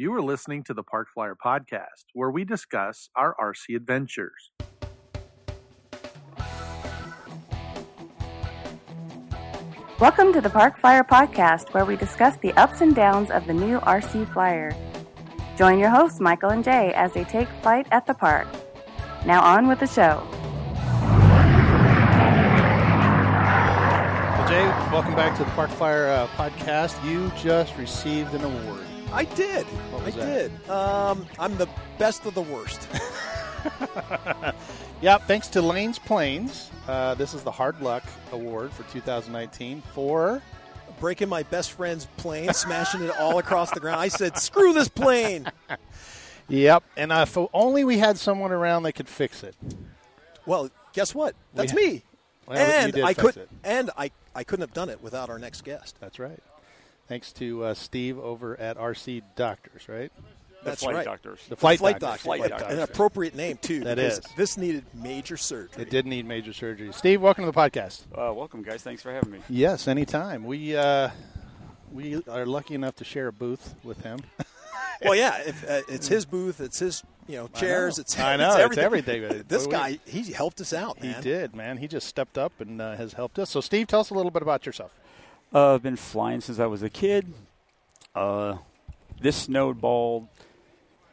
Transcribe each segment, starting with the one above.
You are listening to the Park Flyer podcast, where we discuss our RC adventures. Welcome to the Park Flyer podcast, where we discuss the ups and downs of the new RC Flyer. Join your hosts, Michael and Jay, as they take flight at the park. Now, on with the show. Well, Jay, welcome back to the Park Flyer uh, podcast. You just received an award. I did. I that? did. Um, I'm the best of the worst. Yep, thanks to Lane's Planes. Uh, this is the Hard Luck Award for 2019 for. Breaking my best friend's plane, smashing it all across the ground. I said, "Screw this plane." Yep, and uh, if only we had someone around that could fix it. Well, guess what? That's We- me. Well, and I could, it. and I, I couldn't have done it without our next guest. That's right. Thanks to uh, Steve over at RC Doctors, right? That's flight right. doctors. The flight, Flight doctor. doctor. Flight An doctor. appropriate name too. That because is. This needed major surgery. It did need major surgery. Steve, welcome to the podcast. Uh, welcome, guys. Thanks for having me. Yes, anytime. We uh, we are lucky enough to share a booth with him. Well, yeah. If, uh, it's his booth. It's his, you know, chairs. know. It's I know, It's it's everything. everything. This We- guy, he helped us out, He did, man. He just stepped up and uh, has helped us. So, Steve, tell us a little bit about yourself. Uh, I've been flying since I was a kid. Uh, this snowballed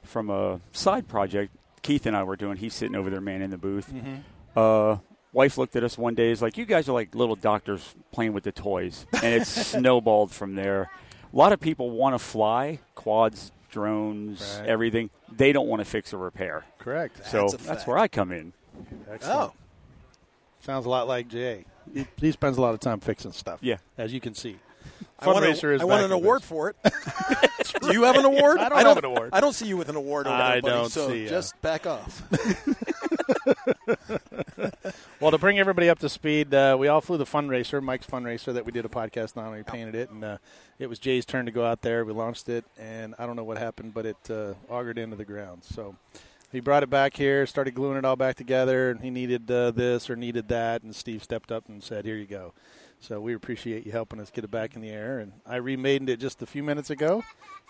from a side project Keith and I were doing. He's sitting over there, man, in the booth. Uh, wife looked at us one day. Is like, you guys are like little doctors playing with the toys, and it's snowballed from there. A lot of people want to fly quads, drones, Right. everything. They don't want to fix or repair. Correct. So That's that's where I come in. Excellent. Oh, Sounds a lot like Jay. He, he spends a lot of time fixing stuff. Yeah. As you can see. I want, Fundraiser is I want an award business. for it. Do you have an award? I don't have an award. I don't see you with an award over I there, buddy. don't so see ya. just back off. Well, to bring everybody up to speed, uh, we all flew the fundraiser, Mike's fundraiser that we did a podcast on. We painted it, and uh, it was Jay's turn to go out there. We launched it, and I don't know what happened, but it uh, augured into the ground. So he brought it back here, started gluing it all back together, and he needed uh, this or needed that, and Steve stepped up and said, "Here you go." So we appreciate you helping us get it back in the air, and I remade it just a few minutes ago.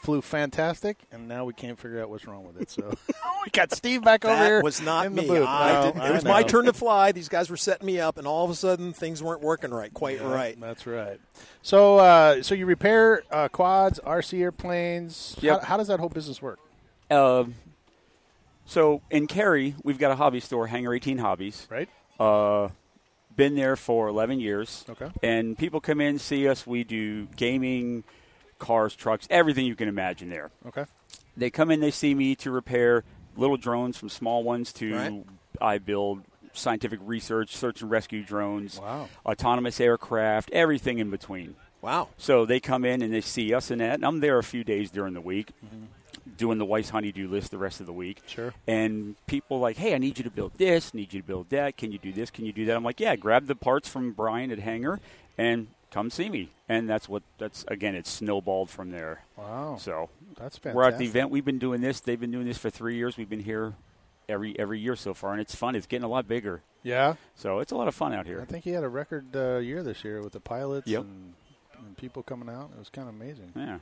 Flew fantastic, and now we can't figure out what's wrong with it. So we got Steve back over here. That was not in the me. booth. I No, didn't, I it was my turn to fly. These guys were setting me up, and all of a sudden things weren't working right, quite Yeah, right. That's right. So, uh, so you repair uh, quads, RC airplanes. Yep. How, how does that whole business work? So in Cary, we've got a hobby store, Hangar 18 Hobbies. Right. Uh, been there for 11 years. Okay. And people come in, see us. We do gaming, cars, trucks, everything you can imagine there. Okay. They come in, they see me to repair little drones from small ones to Right. I build scientific research, search and rescue drones, Wow. autonomous aircraft, everything in between. Wow. So they come in and they see us in that. And I'm there a few days during the week, Mm-hmm. Doing the Weiss honeydew list the rest of the week. Sure. And people like, hey, I need you to build this, need you to build that. Can you do this? Can you do that? I'm like, yeah, grab the parts from Brian at Hangar and come see me. And that's what, that's, again, it's snowballed from there. Wow. So That's fantastic. we're at the event. We've been doing this. They've been doing this for three years. We've been here every every year so far, and it's fun. It's getting a lot bigger. Yeah. So it's a lot of fun out here. I think he had a record uh, year this year with the pilots Yep. and, and people coming out. It was kind of amazing. Yeah.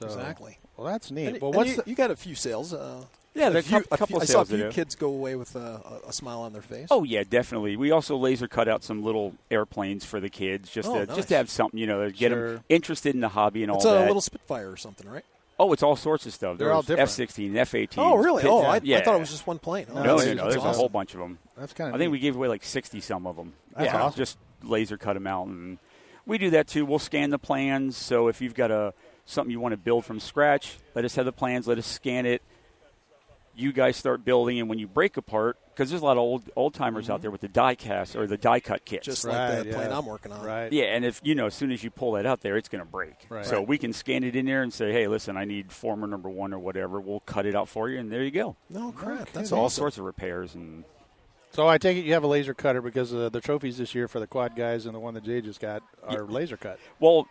So, Exactly. Well, that's neat. And, well, and what's you, the, you got a few sales. Uh, Yeah, a there's a few, couple- couple I of saw a few kids go away with a, a, a smile on their face. Oh yeah, definitely. We also laser cut out some little airplanes for the kids, just Oh, to nice. just to have something, you know, to get Sure. them interested in the hobby and all it's that. a little Spitfire or something, right? oh, it's all sorts of stuff. They're all different. F sixteen, F eighteen. Oh, really? Oh, I, yeah. I thought it was just one plane. Oh, no, that's- no, no. that's There's a whole bunch of them. that's kind of I think we gave away like sixty some of them. That's yeah, awesome. just laser cut them out, and we do that too. We'll scan the plans. So if you've got a something you want to build from scratch, let us have the plans. Let us scan it. You guys start building, and when you break apart, because there's a lot of old old timers out there with the die cast or the die cut kits. Mm-hmm. Just Right, like the plane. I'm working on. right. Yeah, and if you know, as soon as you pull that out there, it's going to break. Right. So Right. we can scan it in there and say, "Hey, listen, I need former number one or whatever." We'll cut it out for you, and there you go. No crap. That's all awesome. sorts of repairs and So I take it you have a laser cutter because uh, the trophies this year for the quad guys and the one that Jay just got are laser cut. well,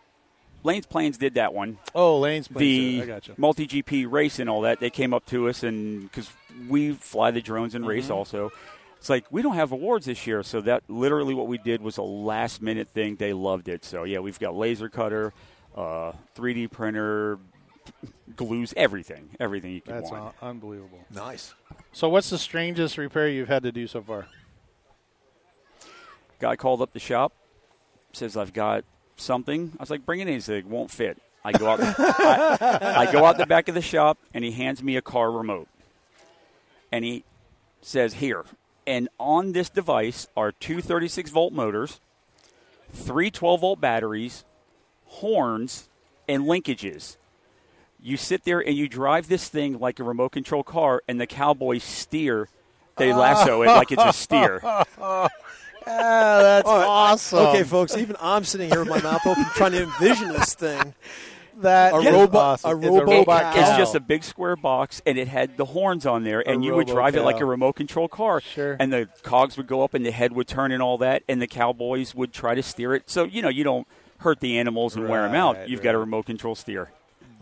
Lane's Planes did that one. Oh, Lane's the I got MultiGP race and all that. They came up to us and because we fly the drones and Mm-hmm. race also. It's like we don't have awards this year, so that literally what we did was a last minute thing. They loved it. So yeah, we've got laser cutter, uh, 3D printer, glues everything, everything you can That's want. un- unbelievable. Nice. So, what's the strangest repair you've had to do so far? Guy called up the shop, says I've got something. I was like, bring it in. He said it won't fit. I go out. I, I go out the back of the shop, and he hands me a car remote, and he says, "Here." And on this device are two 36 volt motors, three 12 volt batteries, horns, and linkages. You sit there and you drive this thing like a remote control car, and the cowboys steer. They lasso it like it's a steer. Ah, that's All right. awesome. Okay, folks. Even I'm sitting here with my mouth open, trying to envision this thing. that A is robot- awesome. a It's robot robot cow. It's just a big square box, and it had the horns on there, and you would robo drive it like a remote control car. Sure. And the cogs would go up, and the head would turn, and all that, and the cowboys would try to steer it. So you know you don't hurt the animals and wear them out. You've got a remote control steer.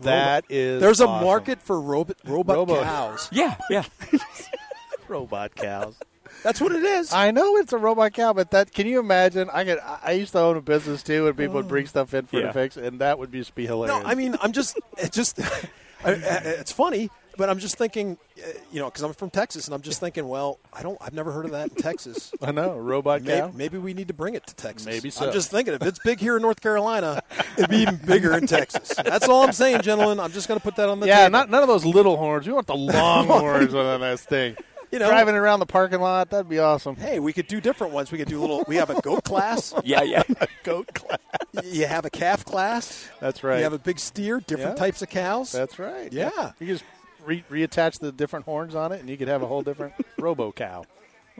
That is There's a market for robot robot Robo- cows. Yeah, yeah. robot cows. That's what it is. I know it's a robot cow, but that can you imagine? I could. I- I used to own a business too, and people would bring stuff in for Yeah. the fix, and that would just be hilarious. No, I mean, I'm just, it just, I, I- it's funny, but I'm just thinking, uh, you know, because I'm from Texas, and I'm just thinking, well, I don't, I've never heard of that in Texas. I know robot Maybe, cow. maybe we need to bring it to Texas. Maybe so. I'm just thinking, if it's big here in North Carolina, it'd be even bigger in Texas. That's all I'm saying, gentlemen. I'm just going to put that on the Yeah, table. not none of those little horns. We want the long horns on this thing. You know- driving around the parking lot, that'd be awesome. Hey, we could do different ones. We could do a little. We have a goat class. Yeah, yeah. Goat class. You have a calf class. That's right. You have a big steer. Different Yeah. types of cows. That's right. Yeah. You just re- reattach the different horns on it, and you could have a whole different robo cow.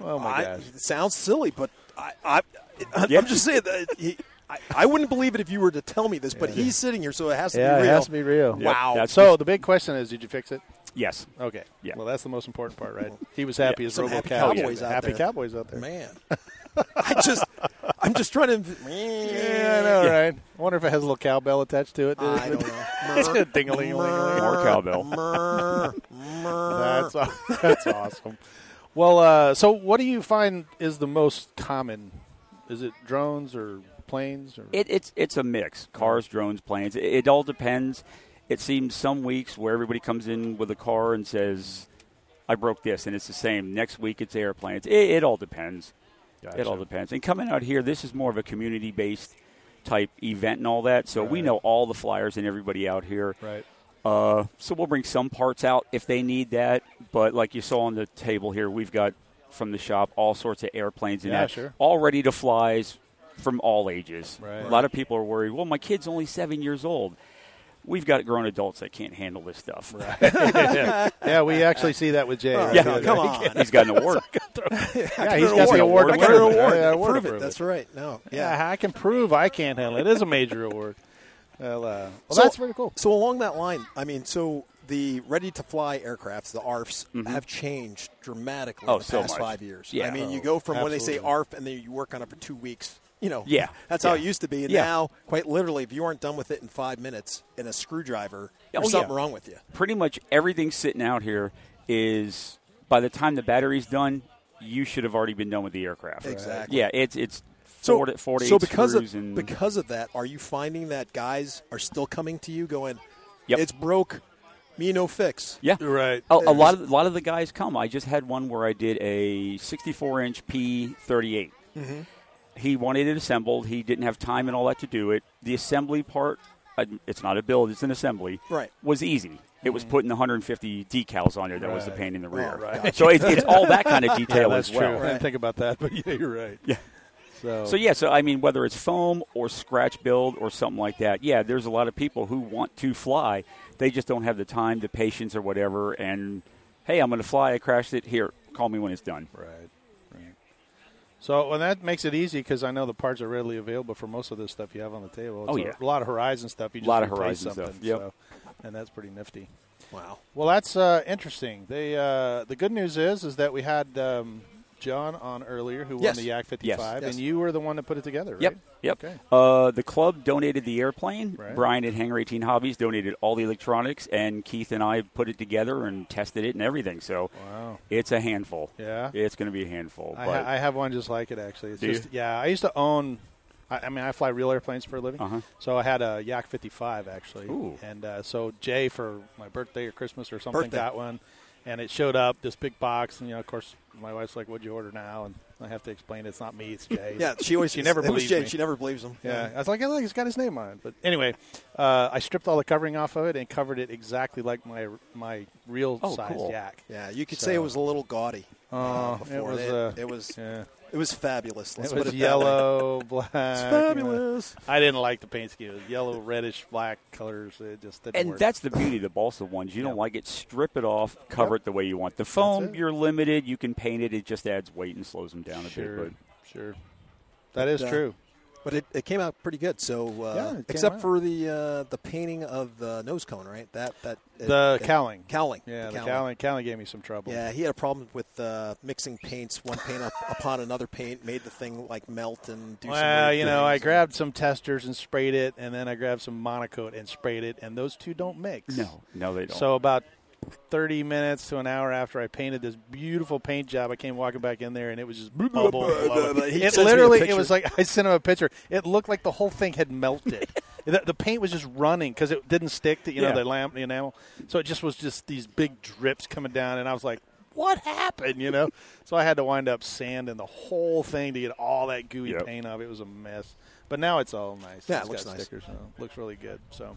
Oh my I, gosh! it sounds silly, but I, I, I Yeah. I'm just saying that he, I, I wouldn't believe it if you were to tell me this, but he's sitting here, so it has to Yeah, be it real. has to be real. Wow. that's So the big question is, did you fix it? Yes. Okay. Yeah. Well, that's the most important part, right? He was happy Yeah. as Some robo happy cow. cowboys out happy there. cowboys out there. Man, I just, I'm just trying to. Yeah, I know, right? I wonder if it has a little cowbell attached to it. I don't It's know. a ding-a-ling-a-ling-a-ling. More cowbell. Murr, murr. That's that's awesome. Well, uh, so what do you find is the most common? Is it drones or planes? Or It, it's it's a mix: cars, drones, planes. It, it all depends. It seems some weeks where everybody comes in with a car and says, "I broke this," and it's the same. Next week it's airplanes. It, it all depends. It all depends. And coming out here, this is more of a community-based type event and all that. So we know all the flyers and everybody out here. right. Uh, so we'll bring some parts out if they need that. But like you saw on the table here, we've got from the shop all sorts of airplanes and Yeah, that sure. all ready to flies from all ages. Right. A lot of people are worried. Well, my kid's only seven years old. We've got grown adults that can't handle this stuff. Yeah, we actually see that with Jay. Right? right, Yeah, come on. He's got an award. Yeah, he's got the award. award to I got an award. Yeah, to award prove it. That's right. No. Yeah, Yeah. I can prove I can't handle it. It is a major award. Well, uh, well So- that's pretty cool. So along that line, I mean, so the ready-to-fly aircrafts, the ARFs, have changed dramatically Mm-hmm. Oh, in the so past much. five years. Yeah. I mean, you Oh, go from when they say. ARF and then you work on it for two weeks. You know, Yeah. that's how it used to be. And Yeah. now, quite literally, if you aren't done with it in five minutes in a screwdriver, Oh, there's yeah. something wrong with you. Pretty much everything sitting out here is by the time the battery's done, you should have already been done with the aircraft. Exactly. Yeah, it's it's So, four to, four so because of and because of that, are you finding that guys are still coming to you going, Yep. "It's broke, me no fix." yeah, Right. A, a lot of a lot of the guys come. I just had one where I did a 64 inch P38. Mm-hmm. He wanted it assembled. He didn't have time and all that to do it. The assembly part, uh, it's not a build; it's an assembly. Right. Was easy. It was putting the 150 decals on there. That was the pain in the rear. Oh, right. So it, it's all that kind of Yeah, detail that's as well. true. I didn't think about that, but yeah, you're right. Yeah. So, So yeah, so I mean, whether it's foam or scratch build or something like that, yeah, there's a lot of people who want to fly. They just don't have the time, the patience, or whatever. And hey, I'm going to fly. I crashed it. Here, call me when it's done. Right. Right. So, and that makes it easy because I know the parts are readily available for most of this stuff you have on the table. It's Oh, a- yeah. a lot of Horizon stuff. You just Lot of replace Horizon stuff, something, yep. so- and that's pretty nifty. Wow. Well, that's uh, interesting. They uh, the good news is is that we had um, John on earlier who Yes. won the Yak 55, Yes. and you were the one that put it together, right? Yep, yep. Okay. Uh, the club donated the airplane. Right. Brian at Hangar 18 Hobbies donated all the electronics, and Keith and I put it together and tested it and everything. So Wow. it's a handful. Yeah. It's going to be a handful. I, but ha- I have one just like it actually. It's Do you? just yeah. I used to own I, I mean, I fly real airplanes for a living. Uh-huh. So I had a Yak 55 actually, Ooh. and uh, so Jay for my birthday or Christmas or something Birthday. got one, and it showed up this big box, and you know, of course, my wife's like, "What'd you order now?" And I have to explain it's not me, it's Jay. Yeah, she always She never believes Jay. me. She never believes him. Yeah, I was like, "Yeah, look, it's got his name on it." But anyway, uh, I stripped all the covering off of it and covered it exactly like my my real Oh, size cool. yak. Yeah, you could So- say it was a little gaudy. Oh, uh, it before. was, it, uh, it was Yeah, it was fabulous. Let's it put was it that way. yellow, black. It's you know. fabulous. I didn't like the paint scheme. It was yellow, reddish, black colors. It just didn't And work. that's the beauty of the balsa ones. You don't like it, strip it off, cover Yep. it the way you want. The foam, you're limited. You can paint it. It just adds weight and slows them down a sure, bit. sure. That is uh, true. But it, it came out pretty good. So uh, Yeah, except out. for the uh, the painting of the nose cone, right? That that The it- cowling. Cowling. Yeah, the cowling. Callan, cowling gave me some trouble. Yeah, he had a problem with uh, mixing paints, one paint up upon another paint, made the thing like melt and do some Well, weird you know, I grabbed some Testors and sprayed it, and then I grabbed some MonoKote and sprayed it, and those two don't mix. No, no, they don't. So about 30 minutes to an hour after I painted this beautiful paint job, I came walking back in there, and it was just bubble. It literally, it was like I sent him a picture. It looked like the whole thing had melted. the, the paint was just running because it didn't stick to you know Yeah. the lamp the enamel. So it just was just these big drips coming down, and I was like. What happened? You know, so I had to wind up sanding the whole thing to get all that gooey Yep. paint off. It was a mess, but now it's all nice. Yeah, it looks nice. Stickers, so it looks really good. So,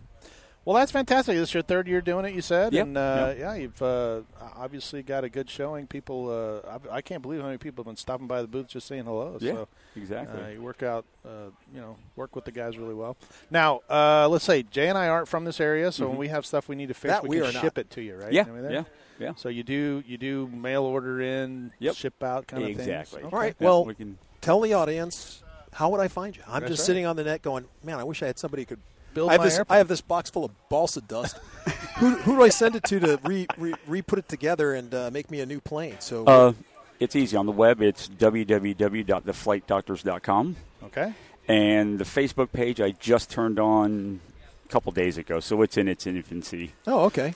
well, that's fantastic. This is your third year doing it, you said, Yep, and uh, yep. yeah, you've uh, obviously got a good showing. People, uh, I, I can't believe how many people have been stopping by the booth just saying hello. Yeah, So, exactly. uh, you work out, uh, you know, work with the guys really well. Now, uh, let's say Jay and I aren't from this area, so when we have stuff we need to fix, That we, we can ship not. it to you, right? yeah, I mean, yeah, yeah. So you do you do mail order in, Yep. ship out kind of thing. Exactly. things. All right. Yeah, Well, we can. tell the audience how would I find you? I'm That's just right. sitting on the net going, man, I wish I had somebody who could Build I have my this. airplane. I have this box full of balsa dust. who, who do I send it to to re, re, re put it together and uh, make me a new plane? So Uh, it's easy on the web. It's www.theflightdoctors.com, Okay. and the Facebook page I just turned on a couple days ago, so it's in its infancy. oh, okay.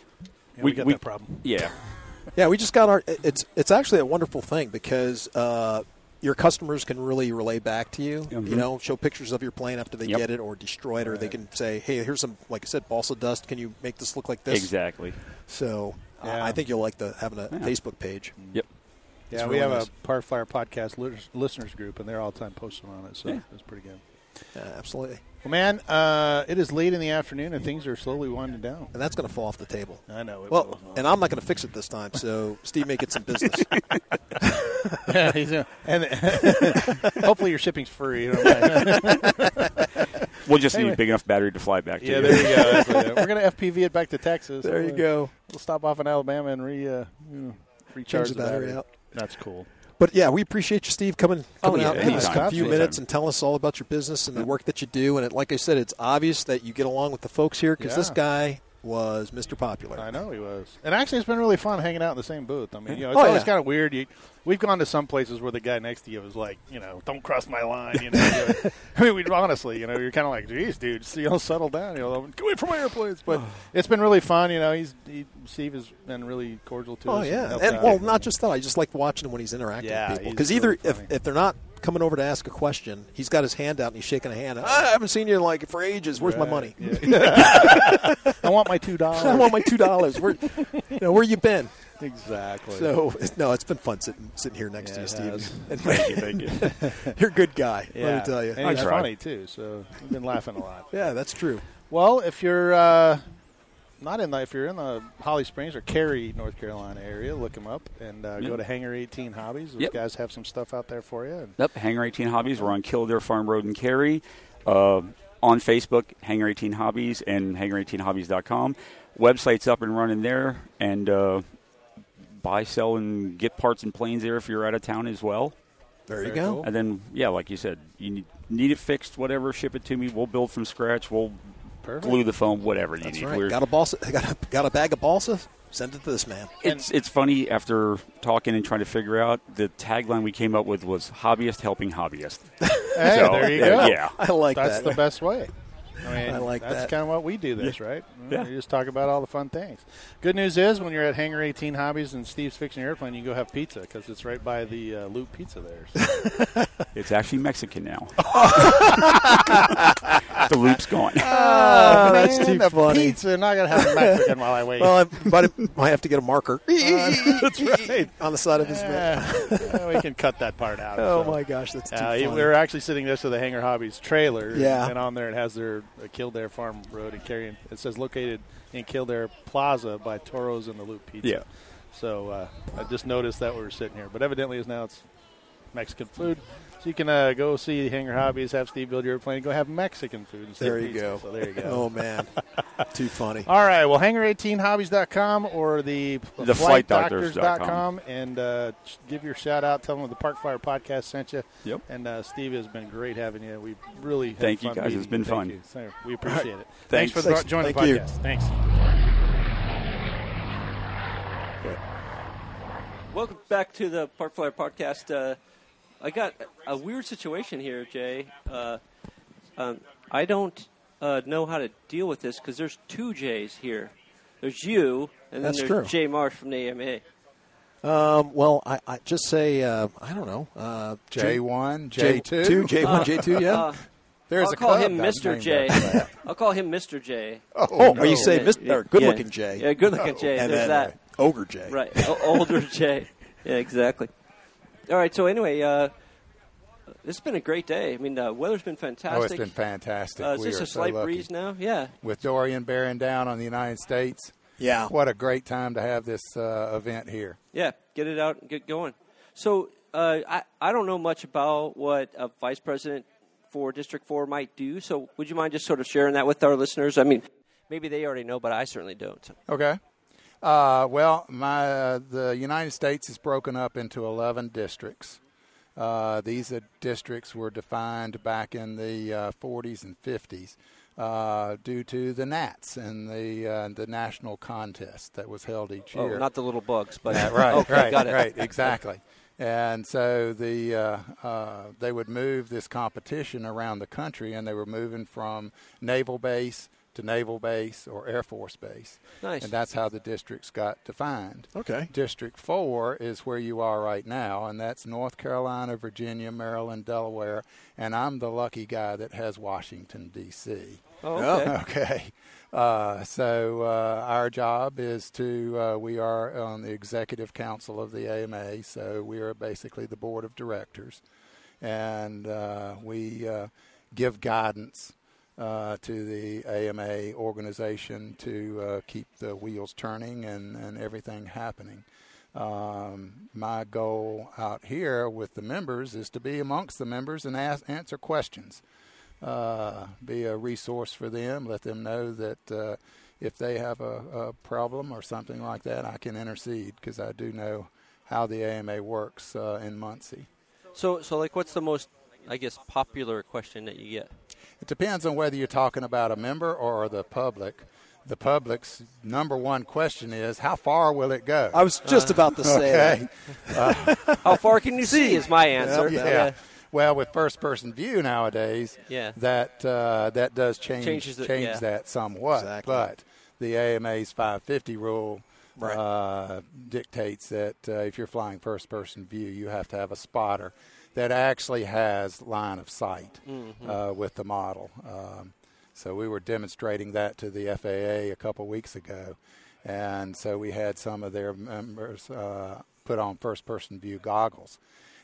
Yeah, we, We- got we- that problem. Yeah, Yeah, we just got our. It's it's actually a wonderful thing because uh, your customers can really relay back to you. Mhm. You know, show pictures of your plane after they Yep. get it or destroy it, or they can say, "Hey, here's some like I said, balsa dust. Can you make this look like this?" exactly. So uh, I think you'll like the having a Yeah. Facebook page. Yep. Yeah, It's we really have nice. a Park Flyer podcast listeners group, and they're all the time posting on it, so Yeah. it's pretty good. Yeah, absolutely, Well, man, uh, it is late in the afternoon, and things are slowly winding down. and that's going to fall off the table. I know. It Well, will. and I'm not going to fix it this time. So Steve may get some business. yeah, he's, uh, and hopefully your shipping's free. You know what I mean? We'll just Anyway. need a big enough battery to fly back to yeah, you. there you go. We're gonna FPV it back to Texas. there you We'll- go. We'll stop off in Alabama and re uh, you know, recharge Change the battery out. That's cool. But yeah, we appreciate you, Steve, coming Oh, coming yeah, out and giving us a few Anytime. minutes and telling us all about your business and the work that you do. And it, like I said, it's obvious that you get along with the folks here because this guy was Mr. Popular. I know he was, and actually, it's been really fun hanging out in the same booth. I mean, you know, it's Oh, always yeah. kind of weird. You, we've gone to some places where the guy next to you was like, you know, don't cross my line. You know, I mean, we honestly, you know, you're kind of like, geez, dude, so, you know, settle down. You know, get away from my airplanes. But it's been really fun. You know, he's he, Steve has been really cordial to Oh us. yeah, helped and well, not just that. I just like watching him when he's interacting Yeah, with people because either really if, if they're not coming over to ask a question, he's got his hand out and he's shaking a hand. I haven't seen you in like for ages. Where's my money? yeah. I want my two dollars. I want my two dollars. Where, you know, where you been? exactly. So no, it's been fun sitting sitting here next Yeah, to you, it Steve. And Thank you, thank you. you're a good guy. yeah. Let me tell you. and he's funny too. So we've been laughing a lot. Yeah, that's true. Well, if you're uh, not in the, if you're in the Holly Springs or Cary, North Carolina area, look them up and uh, go to Hangar 18 Hobbies. Those Yep. guys have some stuff out there for you. And Yep, Hangar 18 Hobbies. We're on Kildaire Farm Road in Cary. Uh, on Facebook, Hangar 18 Hobbies and Hangar18Hobbies.com. Website's up and running there. And uh, buy, sell, and get parts and planes there if you're out of town as well. There you Very go. cool. And then, yeah, like you said, you need, need it fixed, whatever, ship it to me. We'll build from scratch. We'll perfect. glue the foam, whatever you That's need. right. We're- Got a balsa. Got a, got a bag of balsa. Send it to this man. It's it's funny after talking and trying to figure out the tagline we came up with was hobbyist helping hobbyist. Hey, So, there you uh, go. Yeah. I like That's that. the best way. I mean, I like that's that. kind of what we do. This right? Yeah. You just talk about all the fun things. Good news is when you're at Hangar 18 Hobbies and Steve's fixing your airplane, you can go have pizza because it's right by the uh, Loop Pizza there. So. It's actually Mexican now. the loop's gone. Oh, that's Man, too the funny. Pizza, and I gotta have Mexican while I wait. Well, I might, might have to get a marker. that's right. on the side of his van. Yeah, we can cut that part out. Oh so. my gosh, that's too Uh, funny. we were actually sitting next to the Hangar Hobbies trailer. Yeah. And on there it has their uh, Kildaire Farm Road and carrying. It says located in Kildare Plaza by Toros and the Loop Pizza. Yeah. So uh, I just noticed that we were sitting here, but evidently is now it's Mexican food. So you can uh, go see Hangar Hobbies, have Steve build your airplane, go have Mexican food. Instead there you pizza. go. So there you go. Oh man, too funny. All right. Well, hangar18hobbies.com or the, The flightdoctors.com and uh, give your shout out. Tell them the Park Flyer podcast sent you. Yep. And uh, Steve has been great having you. We really had Thank you, guys. It's been you. Thank fun. you. So we appreciate it. Thanks. for the, joining Thank the you. podcast. Thanks. Welcome back to the Park Flyer podcast. Uh, I got a weird situation here, Jay. Uh, um, I don't uh, know how to deal with this because there's two Jays here. There's you, and That's then there's true. Jay Marsh from the AMA. Um, well, I, I just say uh, I don't know. Uh, J one, J J two, two, J one, J two. Yeah. Uh, There's I'll a call him Mr. named J. after that. I'll call him Mr. J. oh, no. are you saying Mr. good-looking yeah. J? Yeah, good-looking Jay. and There's then that. Ogre J. Right, o- older Jay. Yeah, exactly. All right. So anyway, uh, this has been a great day. I mean, the weather's been fantastic. Oh, it's been fantastic. Uh, is we this a so slight lucky. breeze now? Yeah. With Dorian bearing down on the United States, Yeah. what a great time to have this uh, event here. Yeah, get it out and get going. So uh, I I don't know much about what a vice president for District Four might do. So would you mind just sort of sharing that with our listeners? I mean, maybe they already know, but I certainly don't. Okay. Uh, well, my uh, the United States is broken up into 11 districts. Uh, these uh, districts were defined back in the uh, 40s and 50s uh, due to the Nats and the uh, the national contest that was held each year. Oh, not the little bugs, but right, okay, right, got it. right, exactly. And so the uh, uh, they would move this competition around the country, and they were moving from naval base to naval base or Air Force base, Nice. and that's how the districts got defined. Okay. District four is where you are right now, and that's North Carolina, Virginia, Maryland, Delaware, and I'm the lucky guy that has Washington D.C. Oh, okay. Okay. Uh, so uh, our job is to, uh, we are on the executive council of the AMA, so we are basically the board of directors. And uh, we uh, give guidance uh, to the AMA organization to uh, keep the wheels turning and, and everything happening. Um, my goal out here with the members is to be amongst the members and ask, answer questions uh, be a resource for them. Let them know that uh, if they have a, a problem or something like that, I can intercede because I do know how the AMA works uh, in Muncie. So, so like, what's the most, I guess, popular question that you get? It depends on whether you're talking about a member or the public. The public's number one question is, how far will it go? I was just about to say okay. How far can you see? Is my answer. yeah. Well, with first-person view nowadays, Yeah. that uh, that does change Changes change yeah. that somewhat. Exactly. But the AMA's 550 rule Right. uh, dictates that uh, if you're flying first-person view, you have to have a spotter that actually has line of sight Mm-hmm. uh, with the model. Um, so we were demonstrating that to the FAA a couple weeks ago, and so we had some of their members uh, put on first-person view goggles,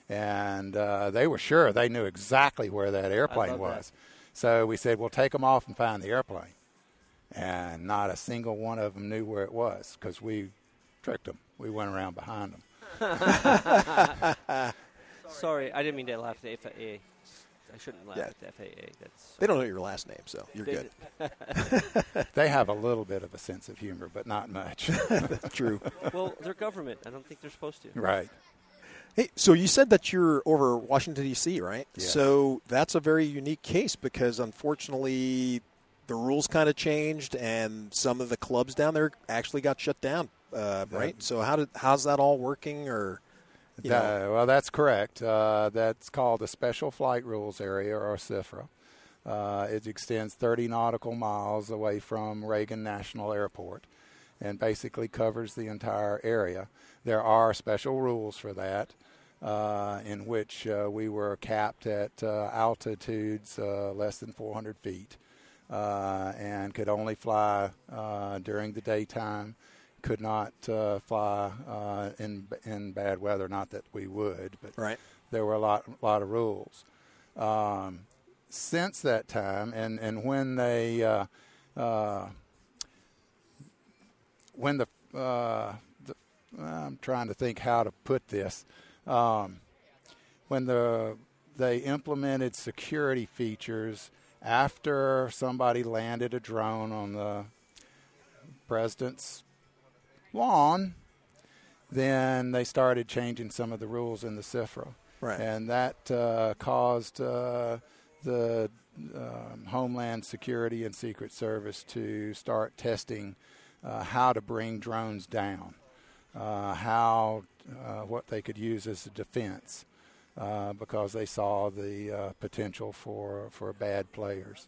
and uh, they were sure they knew exactly where that airplane love that. was. So we said, "Well, take them off and find the airplane." And not a single one of them knew where it was because we tricked them. We went around behind them. Sorry, I didn't mean to laugh at the FAA. I shouldn't laugh Yeah. at the FAA. That's they don't know your last name, so you're They- good. They have a little bit of a sense of humor, but not much. True. well, they're government. I don't think they're supposed to. right. Hey, so you said that you're over Washington D.C., right? Yes. So that's a very unique case because unfortunately the rules kind of changed, and some of the clubs down there actually got shut down. Uh, right. So how did how's that all working? Or Uh, well, that's correct. Uh, that's called a Special Flight Rules Area, or SFRA. Uh, it extends 30 nautical miles away from Reagan National Airport and basically covers the entire area. There are special rules for that, uh, in which uh, we were capped at uh, altitudes uh, less than 400 feet uh, and could only fly during the daytime. Could not fly in in bad weather. Not that we would, but right. there were a lot lot of rules. Um, since that time, and and when they uh, uh, when the, uh, the, I'm trying to think how to put this. Um, when the they implemented security features after somebody landed a drone on the president's lawn, then they started changing some of the rules in the SFRA. Right. And that uh, caused uh, the um, Homeland Security and Secret Service to start testing uh, how to bring drones down, uh, how uh, what they could use as a defense, uh, because they saw the uh, potential for for bad players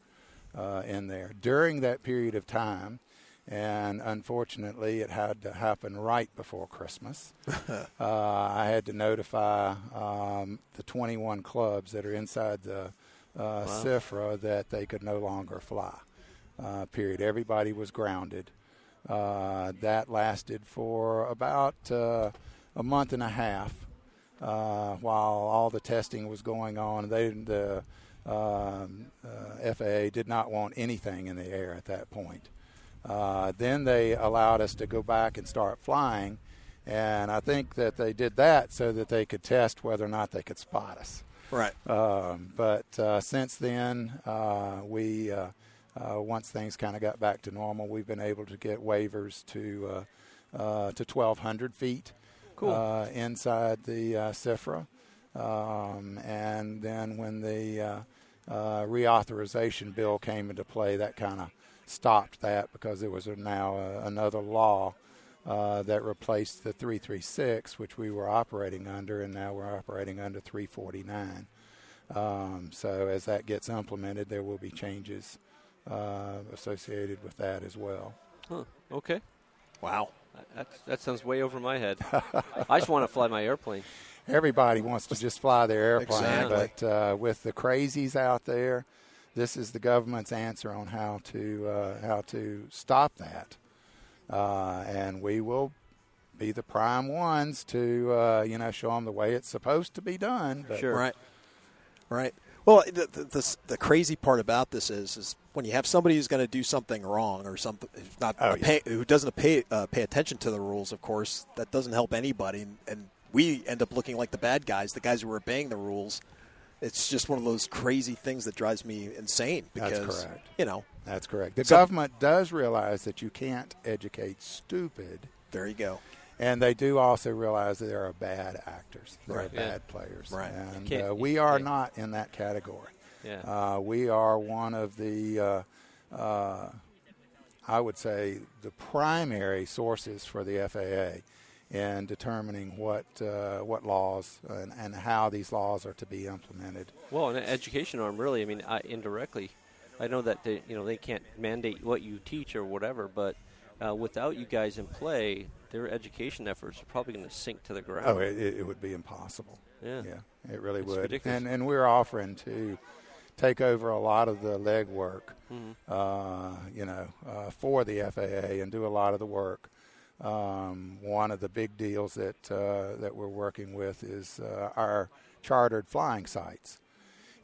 uh, in there during that period of time. And unfortunately, it had to happen right before Christmas. I had to notify um, the 21 clubs that are inside the uh, wow. SFRA that they could no longer fly. Uh, period. Everybody was grounded. Uh, that lasted for about uh, a month and a half uh, while all the testing was going on. They, the um, uh, FAA did not want anything in the air at that point. Then they allowed us to go back and start flying, and I think that they did that so that they could test whether or not they could spot us. Right. Um, but uh, since then, uh, we uh, uh once things kind of got back to normal, we've been able to get waivers to uh, uh, to 1,200 feet cool. inside the SFRA. Um, and then when the reauthorization bill came into play, that kind of stopped that because there was a, now another law uh, that replaced the 336, which we were operating under, and now we're operating under 349. Um, so as that gets implemented, there will be changes uh, associated with that as well. Huh. Okay. Wow. That, that sounds way over my head. I just want to fly my airplane. Everybody wants to just fly their airplane, exactly. but uh, with the crazies out there, this is the government's answer on how to uh, how to stop that uh, and we will be the prime ones to uh, you know show them the way it's supposed to be done. But sure, right, right. Well, the, the, the, the, crazy part about this is, is when you have somebody who's going to do something wrong or something who's not oh, pay, who doesn't pay uh, pay attention to the rules. Of course, that doesn't help anybody, and, and we end up looking like the bad guys, the guys who are obeying the rules. It's just one of those crazy things that drives me insane. Because, That's correct. You know, that's correct. The so, government does realize that you can't educate stupid. There you go. And they do also realize that there are bad actors. There right. are bad yeah. players. Right. And uh, we are not in that category. Yeah. Uh, we are one of the, uh, uh I would say, the primary sources for the FAA in determining what uh, what laws and, and, how these laws are to be implemented. Well, an education arm, really. I mean, indirectly, I know that they, you know they can't mandate what you teach or whatever, but uh, without you guys in play, their education efforts are probably going to sink to the ground. Oh, it, it, would be impossible. Yeah, yeah, it really it's would. Ridiculous. And and we're offering to take over a lot of the legwork, mm-hmm. uh, you know, uh, for the FAA and do a lot of the work. Um, one of the big deals that uh, that we're working with is uh, our chartered flying sites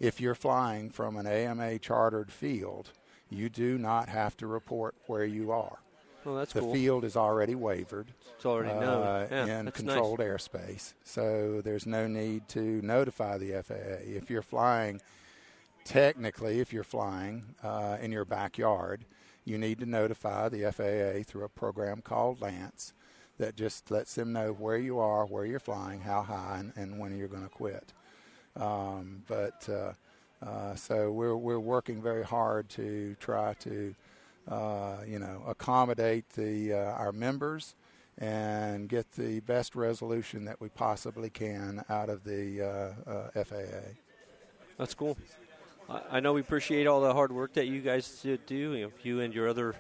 if you're flying from an AMA chartered field, you do not have to report where you are. Well, that's the cool. field is already waivered. It's already known uh, yeah, in controlled nice. airspace, so there's no need to notify the FAA if you're flying. Technically, if you're flying uh, in your backyard, you need to notify the FAA through a program called LAANC that just lets them know where you are, where you're flying, how high, and, and when you're going to quit. Um, but uh, uh, so we're we're working very hard to try to uh, you know accommodate the uh, our members and get the best resolution that we possibly can out of the uh, uh, FAA. That's cool. I- know we appreciate all the hard work that you guys do. You, you and your other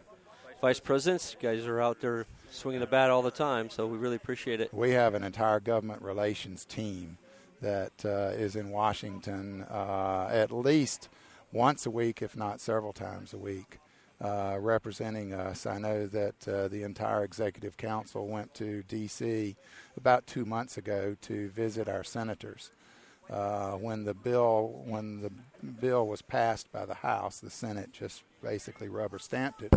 vice presidents, you guys are out there swinging the bat all the time. So we really appreciate it. We have an entire government relations team that uh, is in Washington uh, at least once a week, if not several times a week, uh, representing us. I know that uh, the entire executive council went to D.C. about two months ago to visit our senators. Uh, when the bill when the bill was passed by the House, the Senate just basically rubber stamped it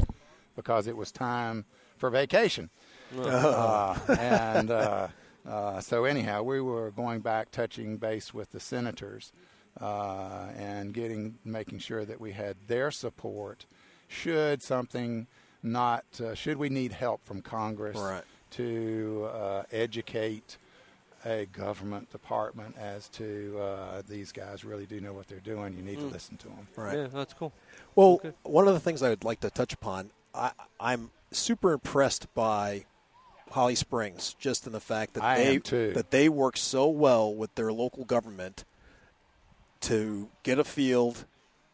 because it was time for vacation. Uh, and uh, uh, so anyhow, we were going back, touching base with the senators, uh, and getting making sure that we had their support. Should something not, uh, should we need help from Congress Right. to uh, educate a government department as to uh, these guys really do know what they're doing, you need to listen to them. Right. Yeah, that's cool. Well, Okay. one of the things I would like to touch upon, I, I'm super impressed by Holly Springs, just in the fact that I they too. that they work so well with their local government to get a field,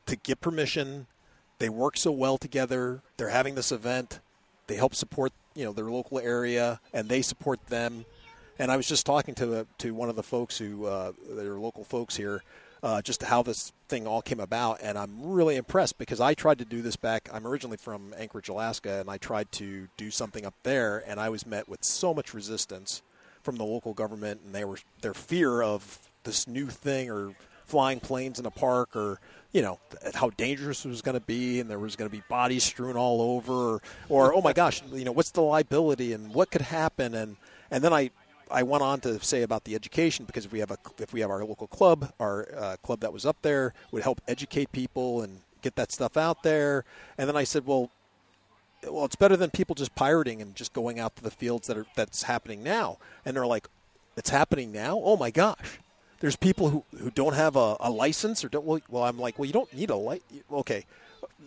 to get permission. They work so well together. They're having this event. They help support you know their local area, and they support them. And I was just talking to to one of the folks who uh, are local folks here, uh, just how this thing all came about, and I'm really impressed because I tried to do this back. I'm originally from Anchorage, Alaska, and I tried to do something up there, and I was met with so much resistance from the local government, and they were their fear of this new thing or flying planes in a park or you know how dangerous it was going to be and there was going to be bodies strewn all over or, or oh my gosh you know what's the liability and what could happen and and then I I went on to say about the education because if we have a if we have our local club our uh, club that was up there would help educate people and get that stuff out there and then I said well well, it's better than people just pirating and just going out to the fields that are that's happening now. And they're like, it's happening now. Oh my gosh, there's people who, who don't have a, a license or don't. Well, well, I'm like, well, you don't need a light. Okay,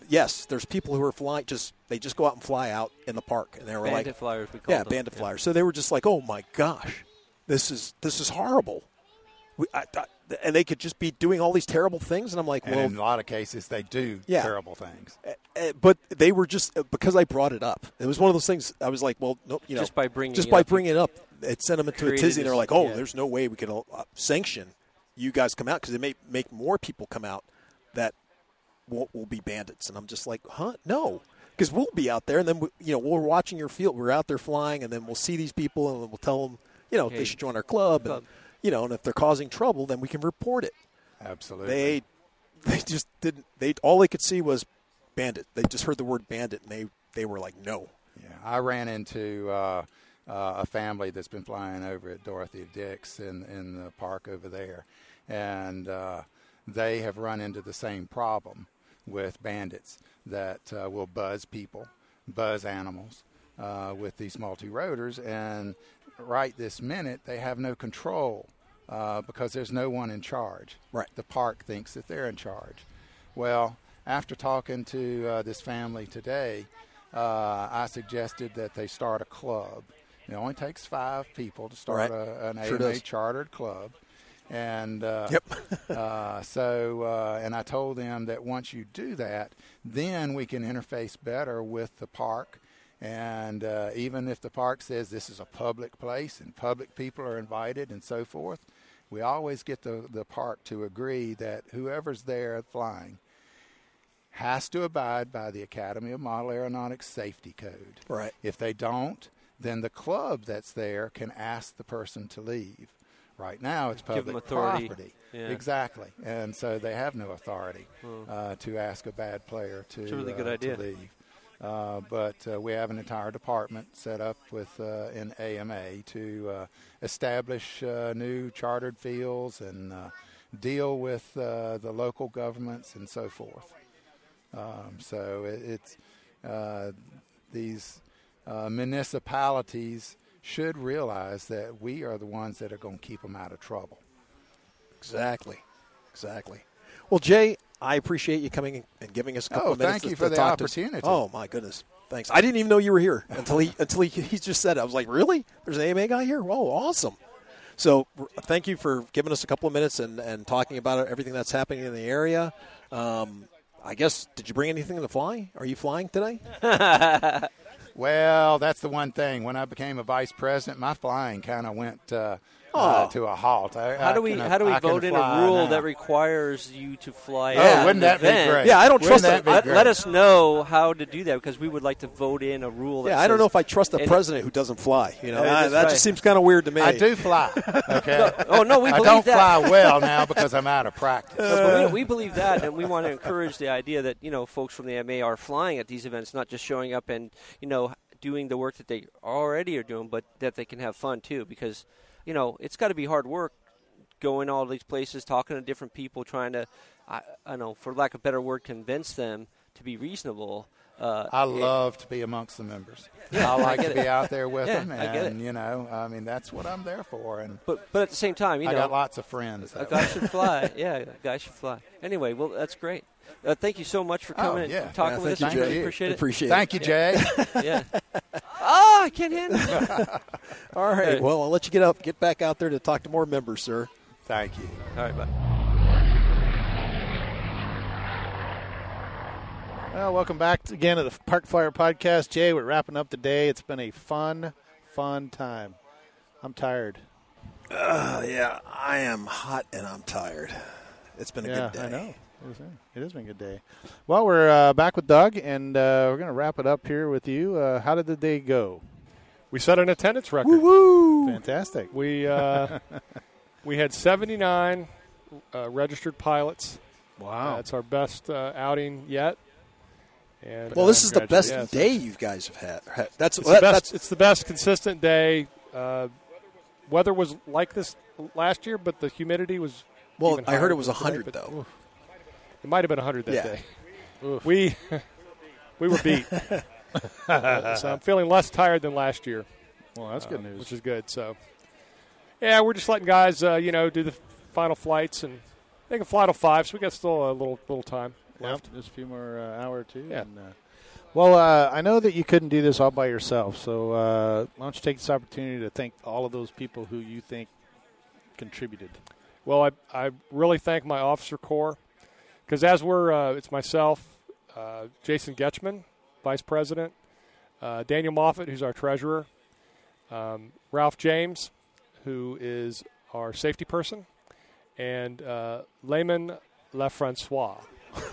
yes, there's people who are flying. Just they just go out and fly out in the park, and they were Bandit like, flyers, we yeah, them. bandit Yeah. flyers. So they were just like, oh my gosh, this is this is horrible. We, I, I, and they could just be doing all these terrible things, and I'm like, And well, in a lot of cases, they do Yeah. terrible things. uh, but they were just uh, because I brought it up. It was one of those things. I was like, well, no, you know, Just by bringing just it by up, you bringing it up, it sent them into a tizzy. And they're like, oh, yeah. there's no way we can uh, sanction you guys come out because it may make more people come out that will, will be bandits. And I'm just like, huh? No, because we'll be out there, and then we, you know we're watching your field. We're out there flying, and then we'll see these people, and we'll tell them, you know, Hey, they should join our club, club. and you know, and if they're causing trouble, then we can report it Absolutely. they they just didn't they all they could see was bandit they just heard the word bandit and they they were like no Yeah, I ran into uh, uh, a family that's been flying over at Dorothy Dix in in the park over there, and uh, they have run into the same problem with bandits that uh, will buzz people, buzz animals uh, with these multi rotors, and right this minute they have no control uh, because there's no one in charge. Right. The park thinks that they're in charge. Well, after talking to uh, this family today, uh, I suggested that they start a club. It only takes five people to start Right. a, an Sure AMA chartered club. And uh, Yep. uh, so, uh, and I told them that once you do that, then we can interface better with the park. And uh, even if the park says this is a public place and public people are invited and so forth, we always get the, the park to agree that whoever's there flying has to abide by the Academy of Model Aeronautics Safety Code. Right. If they don't, then the club that's there can ask the person to leave. Right now, it's public authority. property. Yeah. Exactly, and so they have no authority uh, to ask a bad player to, a really good uh, idea. to leave. Uh, but uh, we have an entire department set up with uh, an AMA to uh, establish uh, new chartered fields and uh, deal with uh, the local governments and so forth. Um, so it, it's uh, these uh, municipalities should realize that we are the ones that are going to keep them out of trouble. exactly exactly well jay i appreciate you coming and giving us a couple Oh, of minutes thank you to- for to the talk to opportunity. oh my goodness thanks i didn't even know you were here until he until he, he just said it. i was like really there's an ama guy here oh awesome So thank you for giving us a couple of minutes and, and talking about everything that's happening in the area. Um, I guess did you bring anything to fly? Are you flying today? Well, that's the one thing. When I became a vice president, my flying kind of went uh. Uh, to a halt. I, How do we can- how do we I vote in a rule now. that requires you to fly? Oh, at wouldn't an that be great? Yeah, I don't Wouldn't trust that it. Let, let us know how to do that because we would like to vote in a rule. That Yeah, I don't know if I trust a and- president who doesn't fly. You know, Yeah, I- that right. just seems kind of weird to me. I do fly. Okay. Oh no, we I don't that. fly well now because I'm out of practice. No, but we, we believe that, and we want to encourage the idea that you know folks from the AMA are flying at these events, not just showing up and you know doing the work that they already are doing, but that they can have fun too. Because you know it's got to be hard work going all these places, talking to different people, trying to, I, I know, for lack of a better word, convince them to be reasonable. Uh, I it- love to be amongst the members. Yeah, I I like get to it. be out there with Yeah, them, I and you know, I mean, that's what I'm there for. And but but at the same time, you I know, I got lots of friends. A guy way. should fly. Yeah, a guy should fly. Anyway, well, that's great. Uh, thank you so much for Oh, coming yeah. and talking Yeah, with us. thank you, Jay. really appreciate it. Appreciate Thank you, Jay. yeah. oh, I can't handle it. All right. Hey. Well, I'll let you get up, get back out there to talk to more members, sir. Thank you. All right, bye. Well, welcome back again to the Park Flyer Podcast. Jay, we're wrapping up the day. It's been a fun, fun time. I'm tired. Uh, yeah, I am hot and I'm tired. It's been a yeah, good day. I know. It, was, it has been a good day. Well, we're uh, back with Doug, and uh, we're going to wrap it up here with you. Uh, how did the day go? We set an attendance record. Fantastic. We uh, we had 79 uh, registered pilots. Wow. That's our best uh, outing yet. And Well, uh, this is the best congratulations. day you guys have had. had- That's It's that- the best. that's It's the best consistent day. Uh, weather was like this last year, but the humidity was. well. even I heard it was than today, hundred but- though. It might have been 100 that Yeah. day. We we were beat. So I'm feeling less tired than last year. Well, that's good uh, news. which is good. So, yeah, we're just letting guys, uh, you know, do the final flights, and they can fly till five, so we got still a little little time Yep, left. just a few more uh, hour or two. Yeah. And, uh, well, uh, I know that you couldn't do this all by yourself, so uh, why don't you take this opportunity to thank all of those people who you think contributed? Well, I I really thank my officer corps because as we're, uh, it's myself, uh, Jason Getchman, vice president, uh, Daniel Moffat, who's our treasurer, um, Ralph James, who is our safety person, and uh, Layman Lafrancois,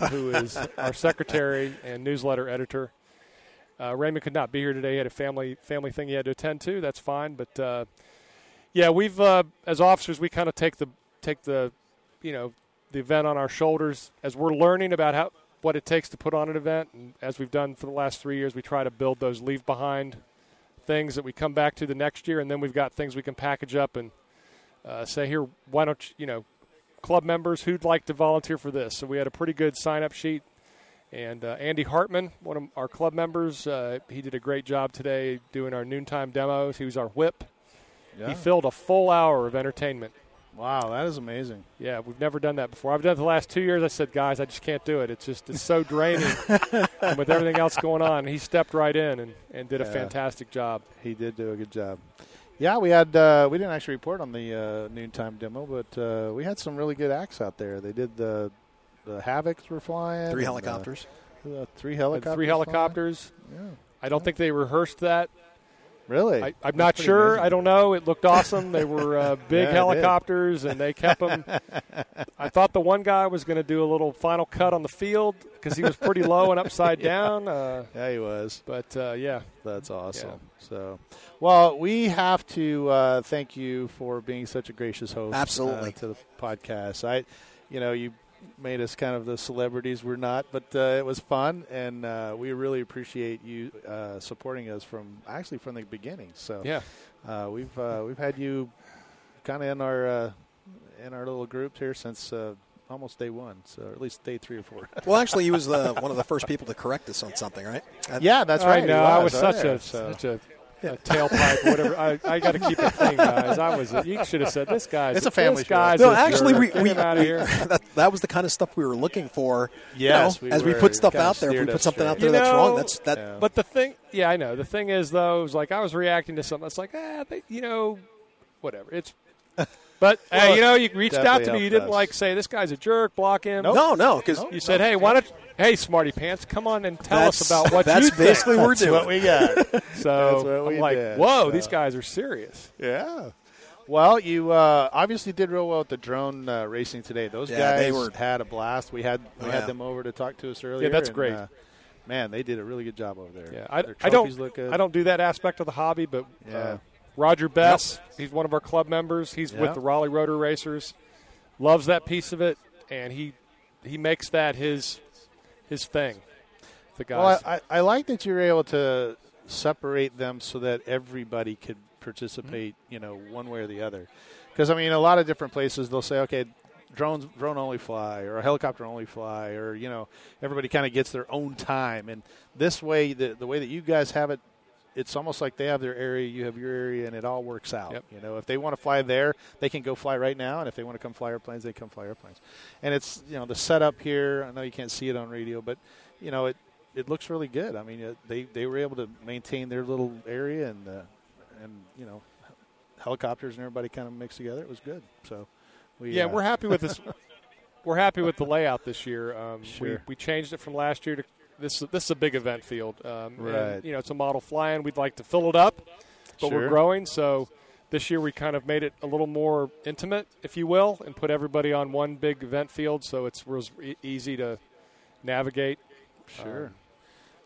who is our secretary and newsletter editor. Uh, Raymond could not be here today; he had a family family thing he had to attend to. That's fine, but uh, yeah, we've uh, as officers we kind of take the take the you know the event on our shoulders as we're learning about how what it takes to put on an event, and as we've done for the last three years, we try to build those leave behind things that we come back to the next year, and then we've got things we can package up and uh, say here, why don't you, you know, club members who'd like to volunteer for this? So we had a pretty good sign up sheet. And uh, Andy Hartman, one of our club members, uh, he did a great job today doing our noontime demos. He was our whip. He filled a full hour of entertainment. Wow, that is amazing. Yeah, we've never done that before. I've done it the last two years. I said, guys, I just can't do it. It's just it's so draining and with everything else going on. He stepped right in and, and did a fantastic job. He did do a good job. Yeah, we had uh, we didn't actually report on the uh, noontime demo, but uh, we had some really good acts out there. They did the the Havocs were flying, Three and, uh, helicopters. uh, three helicopters, three flying. helicopters. Yeah, I don't think they rehearsed that. Really. I, I'm not sure. amazing. I don't know. It looked awesome. They were uh, big Yeah, helicopters, and they kept them. I thought the one guy was going to do a little final cut on the field because he was pretty low and upside down. Uh, Yeah, he was. but uh, yeah, That's awesome. So, well, we have to uh, thank you for being such a gracious host. Absolutely. uh, to the podcast. I, you know, you made us kind of the celebrities we're not, but uh, it was fun, and uh, we really appreciate you uh, supporting us from actually from the beginning. So, yeah. uh, we've uh, we've had you kind of in our uh, in our little groups here since. Uh, Almost day one, so at least day three or four. Well, actually, he was the, one of the first people to correct us on something, right? I- yeah, that's right. I he know. I was was such there, a so. such a, a tailpipe, whatever. I, I got to keep it clean, guys. I was. You should have said this guy's. It's a family guy. No, actually, jerk. we, Get we, out of we- here. that, that was the kind of stuff we were looking for. you know, we as we put stuff out there, if we put us something out there You that's wrong, that's that. Yeah. But the thing, yeah, I know. The thing is, though, is like I was reacting to something. It's like, ah, they, you know, whatever. It's But hey, Well, you know, you reached out to me. You helped didn't us. like say this guy's a jerk, block him. Nope. No, no, because You said, hey, why don't hey, smarty pants, come on and tell us about what that's you think. basically what we're That's doing. what we got. So That's what I'm like, did, whoa, so. these guys are serious. Yeah. Well, you uh, obviously did real well at the drone uh, racing today. Those Yeah, guys they were- had a blast. We had we Oh, had them over to talk to us earlier. Yeah, that's and, great. Uh, man, they did a really good job over there. Yeah, I, Their I don't look good. I don't do that aspect of the hobby, but Yeah. Roger Bess, he's one of our club members. He's Yeah. with the Raleigh Rotor Racers. Loves that piece of it, and he he makes that his his thing. The guys. Well, I, I like that you're able to separate them so that everybody could participate, Mm-hmm. you know, one way or the other. Because I mean, a lot of different places they'll say, okay, drones drone only fly or a helicopter only fly, or you know, everybody kind of gets their own time. And this way, the the way that you guys have it. It's almost like they have their area, you have your area, and it all works out. Yep. You know, if they want to fly there, they can go fly right now, and if they want to come fly airplanes, they come fly airplanes. And it's you know the setup here. I know you can't see it on radio, but you know it it looks really good. I mean, it, they they were able to maintain their little area and uh, and you know helicopters and everybody kind of mixed together. It was good. So we yeah, uh, we're happy with this. we're happy with the layout this year. Um, we, we changed it from last year to this. This is a big event field. Um, and, Right. you know, it's a model fly-in. We'd like to fill it up, but Sure. we're growing. So this year we kind of made it a little more intimate, if you will, and put everybody on one big event field, so it's e- easy to navigate. sure. Um,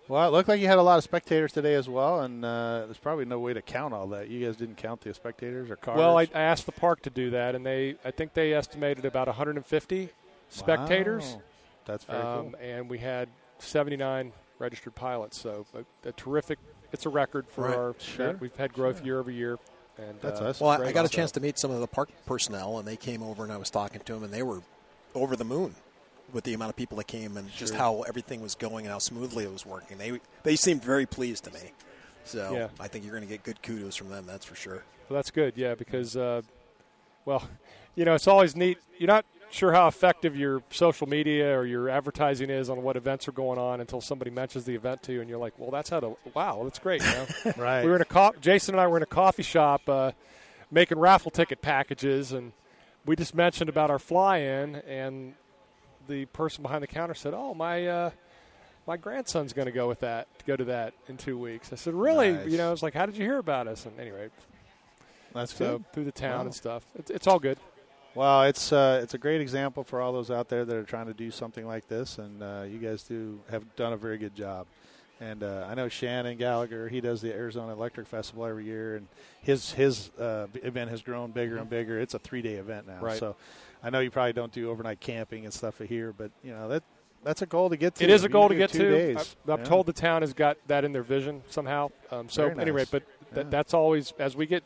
well, it looked like you had a lot of spectators today as well, and uh, there's probably no way to count all that. You guys didn't count the spectators or cars. well, I, I asked the park to do that, and they I think they estimated about 150 spectators. Wow. That's very um, cool. and we had 79 registered pilots. So a, a terrific. It's a record for Right. our. Sure. We've had growth year over year, and That's uh, us. Well, I, I got a chance to meet some of the park personnel, and they came over, and I was talking to them, and they were over the moon with the amount of people that came and just how everything was going and how smoothly it was working. They they seemed very pleased to me. So Yeah. I think you're going to get good kudos from them. That's for sure. Well, that's good, yeah, because, uh, well, you know, it's always neat. You're not sure how effective your social media or your advertising is on what events are going on until somebody mentions the event to you, and you're like, well, that's how to. Wow, that's great. You know? right. we were in a co- Jason and I were in a coffee shop uh, making raffle ticket packages, and we just mentioned about our fly-in, and the person behind the counter said, "Oh, my." Uh, my grandson's going to go with that, to go to that in two weeks. I said, really? Nice. You know, I was like, how did you hear about us? And anyway, That's so good. through the town Wow. and stuff. It's, it's all good. Well, it's uh, it's a great example for all those out there that are trying to do something like this, and uh, you guys do have done a very good job. And uh, I know Shannon Gallagher; he does the Arizona Electric Festival every year, and his his uh, event has grown bigger and bigger. It's a three day event now, Right. so I know you probably don't do overnight camping and stuff here, but you know that that's a goal to get to. It is a goal to get two to. Days. I've, I'm Yeah. told the town has got that in their vision somehow. Um, so Very anyway, but th- Yeah. that's always as we get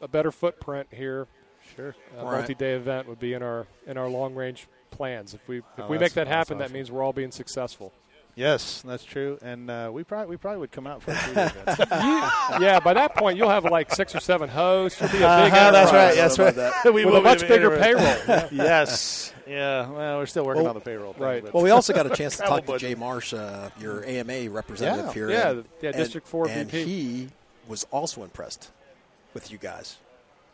a better footprint here. Sure. A Right. multi-day event would be in our in our long range plans. If we if Oh, we make that that's happen, that means we're all being successful. Yes, that's true, and uh, we probably we probably would come out for a three day event. yeah, by that point you'll have like six or seven hosts. You'll be a big Uh-huh, that's right. enterprise That's right. about we with will a much the bigger enterprise. payroll. yes. Yeah. Well, we're still working Well, on the payroll. Thing, right. but- Well, we also got a chance to talk to. Jay Marsh, uh, your AMA representative Yeah. here. Yeah, and- yeah, District 4 and VP. he was also impressed with you guys.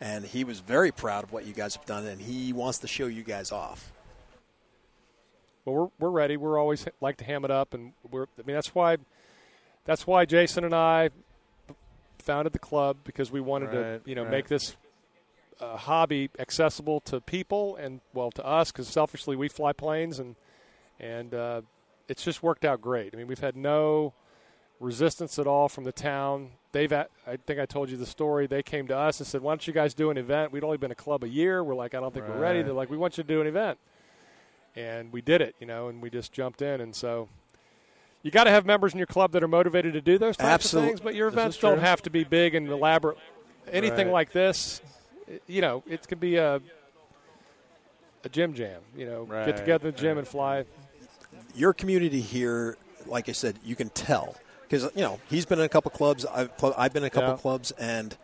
And he was very proud of what you guys have done, and he wants to show you guys off. Well, we're we're ready. We're always like to ham it up, and we're. I mean, that's why. That's why Jason and I founded the club because we wanted Right, to, you know, right. make this uh, hobby accessible to people and well to us because selfishly we fly planes and and uh, it's just worked out great. I mean, we've had no resistance at all from the town. They've, a- I think I told you the story. They came to us and said, "Why don't you guys do an event?" We'd only been a club a year. We're like, "I don't think we're ready." They're like, "We want you to do an event," and we did it, you know, and we just jumped in. And so, you got to have members in your club that are motivated to do those types Absolute- of things. But your events don't true. have to be big and elaborate. Anything Right. like this, you know, it could be a a gym jam. You know, Right, get together in the gym right. and fly. your community here, like I said, you can tell because you know he's been in a couple clubs. I've I've been in a couple Yeah. clubs, and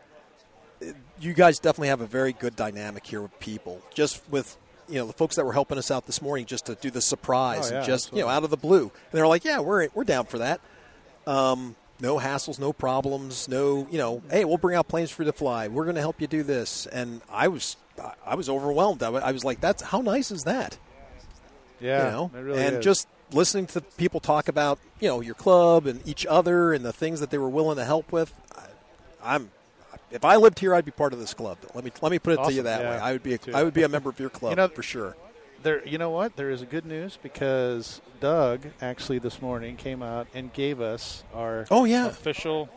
uh, you guys definitely have a very good dynamic here with people. Just with you know the folks that were helping us out this morning, just to do the surprise, Oh, and yeah, just you know out of the blue, and they're like, "Yeah, we're we're down for that." Um, no hassles, no problems, no you know. Hey, we'll bring out planes for you to fly. We're going to help you do this, and I was I, was overwhelmed. I, I was like, "That's how nice is that?" Yeah, you know, really and is. just listening to people talk about you know your club and each other and the things that they were willing to help with. I, I'm if I lived here, I'd be part of this club. Let me let me put it to you that yeah, way. I would be a. I would be a member of your club You know- for sure. There, you know what? There is a good news because Doug actually this morning came out and gave us our Oh yeah, official